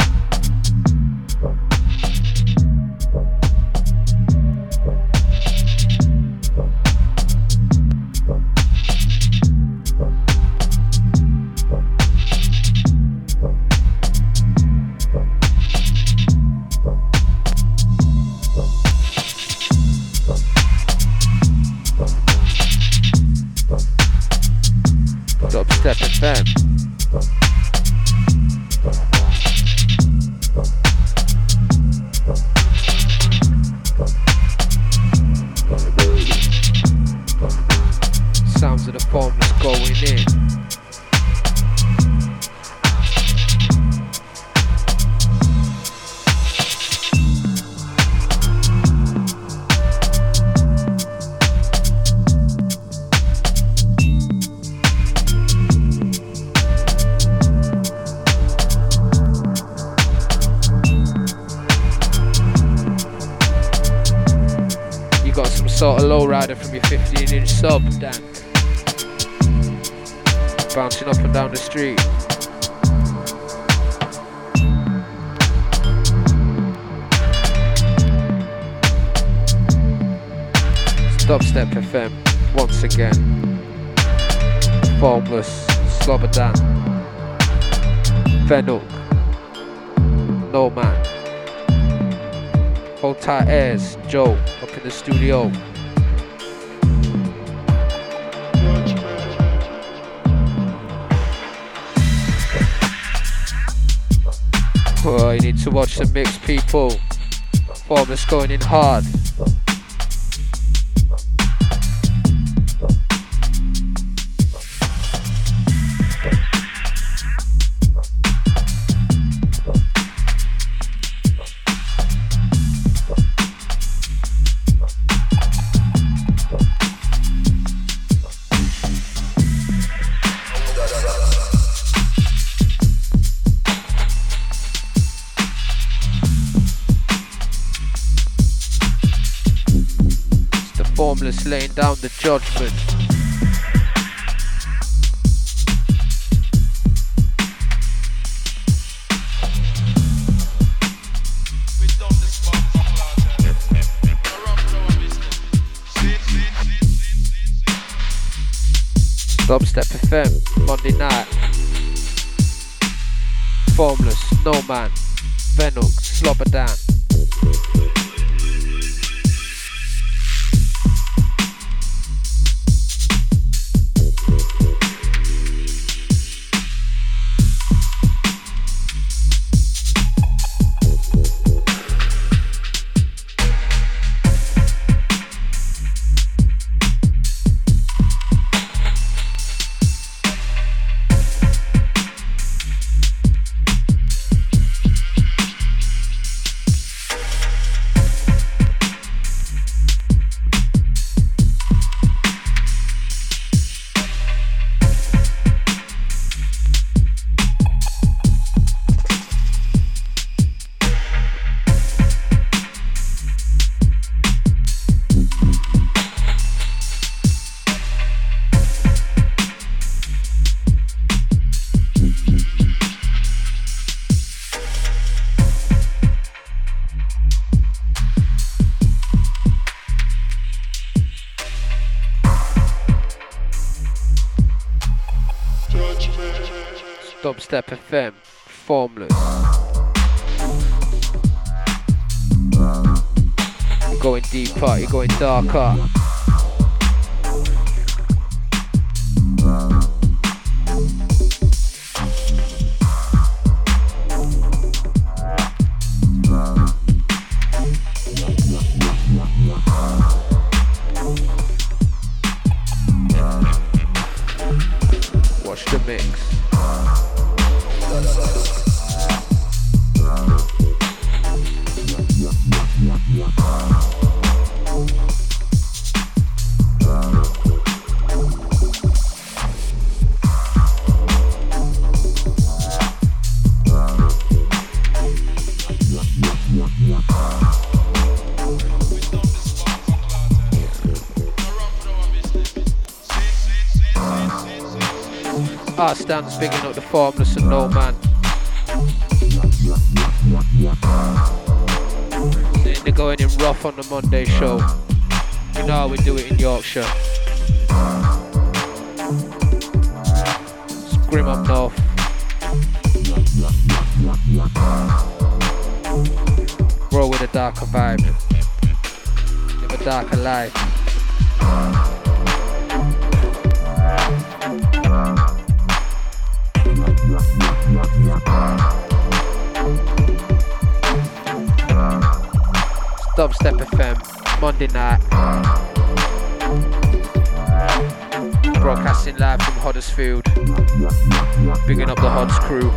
In hard. FM, Stands picking up the formless and no man. They're going in rough on the Monday show. You know how we do it in Yorkshire. Scream up north. Roll with a darker vibe. Live a darker life. Dubstep FM, Monday night. Broadcasting live from Huddersfield. Bigging up the Hudds crew.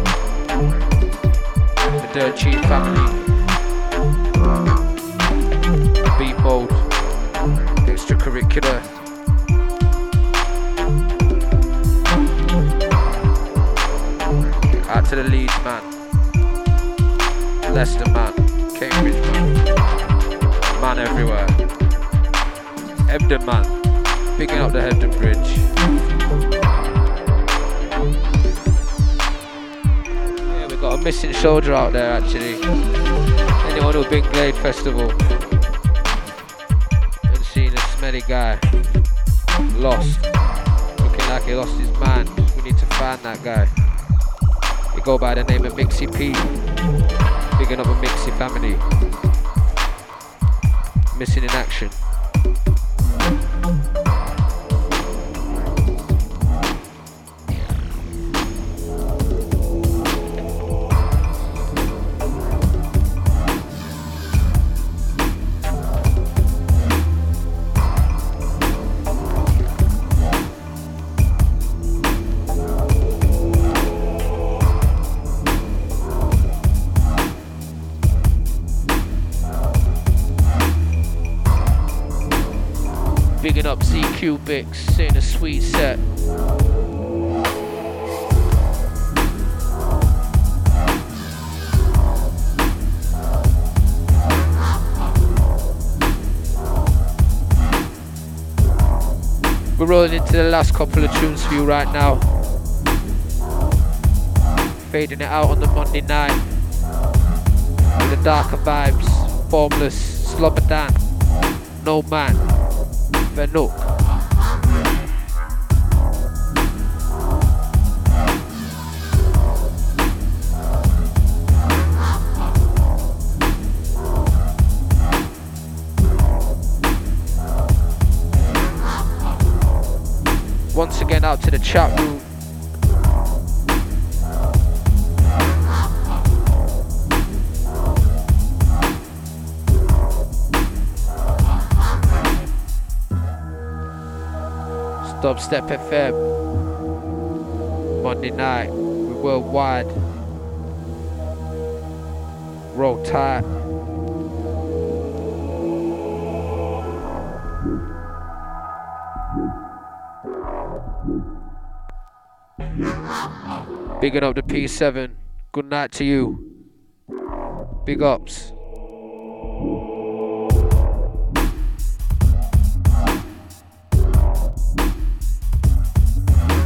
The Dirt Cheap family. Beat Mode. Extracurricular. Out to the Leeds man. Leicester man. Everywhere. Hebden man, picking up the Hebden Bridge. Yeah, we got a missing soldier out there actually. Anyone who's been Glade Festival and seen a smelly guy lost, looking like he lost his mind. We need to find that guy. We go by the name of Mixie P. Picking up a Mixie family missing in action. Saying a sweet set. We're rolling into the last couple of tunes for you right now. Fading it out on the Monday night. With the darker vibes. Formless. Slobodan. No Man. Venok. Out to the chat room. Dubstep FM. Monday night. We worldwide. Roll tight. Bigging up the P7. Good night to you. Big ups.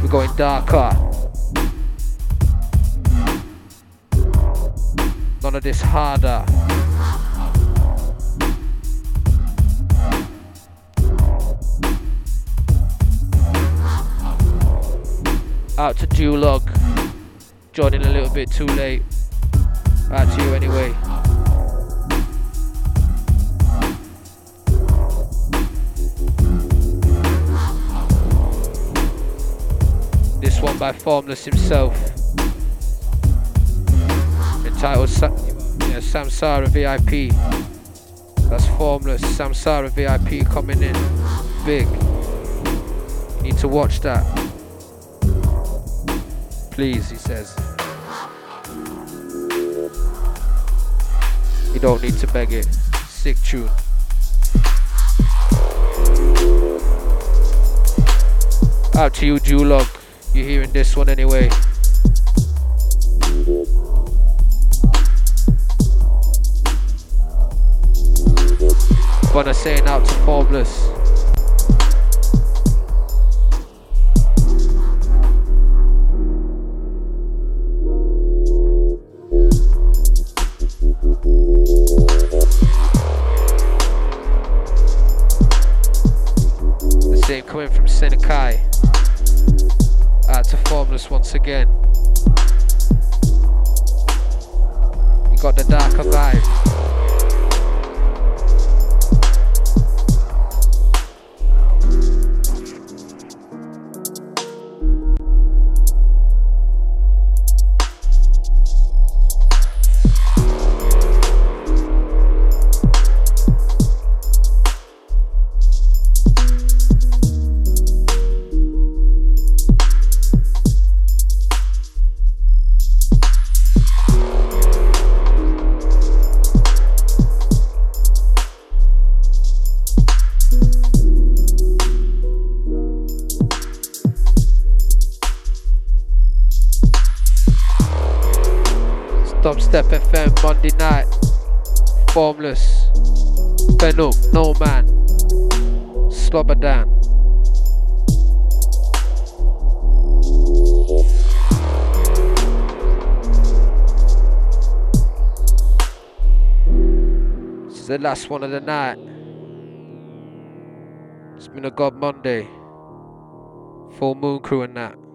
We're going darker. None of this harder. Out to Dulog. Joining a little bit too late. Out to you anyway. This one by Formless himself. Entitled Sa- yeah, Samsara VIP. That's Formless. Samsara VIP coming in. Big. Need to watch that. Please, he says. You don't need to beg it. Sick tune. Out to you, Julog. You're hearing this one anyway. Wanna saying out to Formless. Again. Formless. Venok, No Man. Slobodan. This is the last one of the night. It's been a God Monday. Full moon crew and that.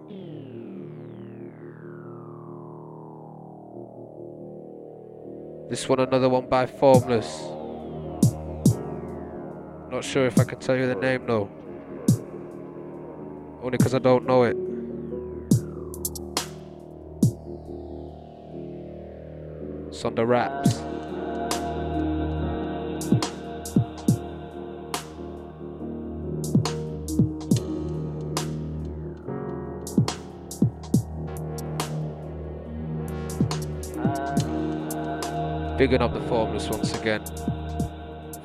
This one, another one by Formless. Not sure if I can tell you the name though. Only because I don't know it. It's on the raps. bigging up the Formless once again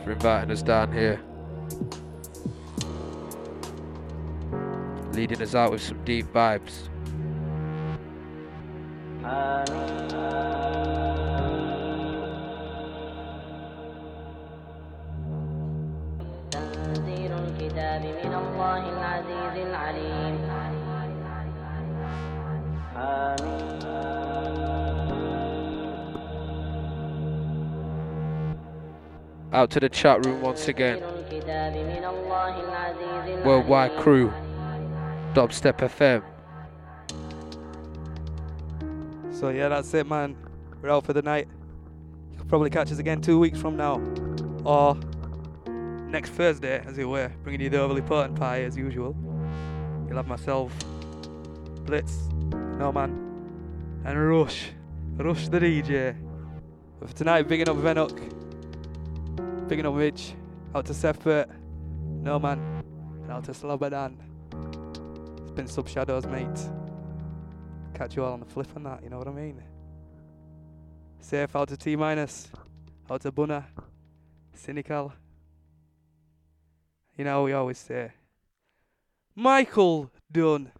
for inviting us down here. Leading us out with some deep vibes. آمين Out to the chat room once again. Worldwide crew. Dubstep FM. So yeah, that's it, man. We're out for the night. You'll probably catch us again two weeks from now, or next Thursday, as it were, bringing you the overly potent pie as usual. You'll have myself, Blitz, No Man, and Rush, Rush the DJ. But for tonight, bigging up Venok, Mitch, out to Sephert, No Man, and out to Slobodan. It's been Sub Shadows, mate catch you all on the flip on that, you know what I mean? Safe out to T minus, out to Bunna, Cynical. You know, we always say, Michael Dunn.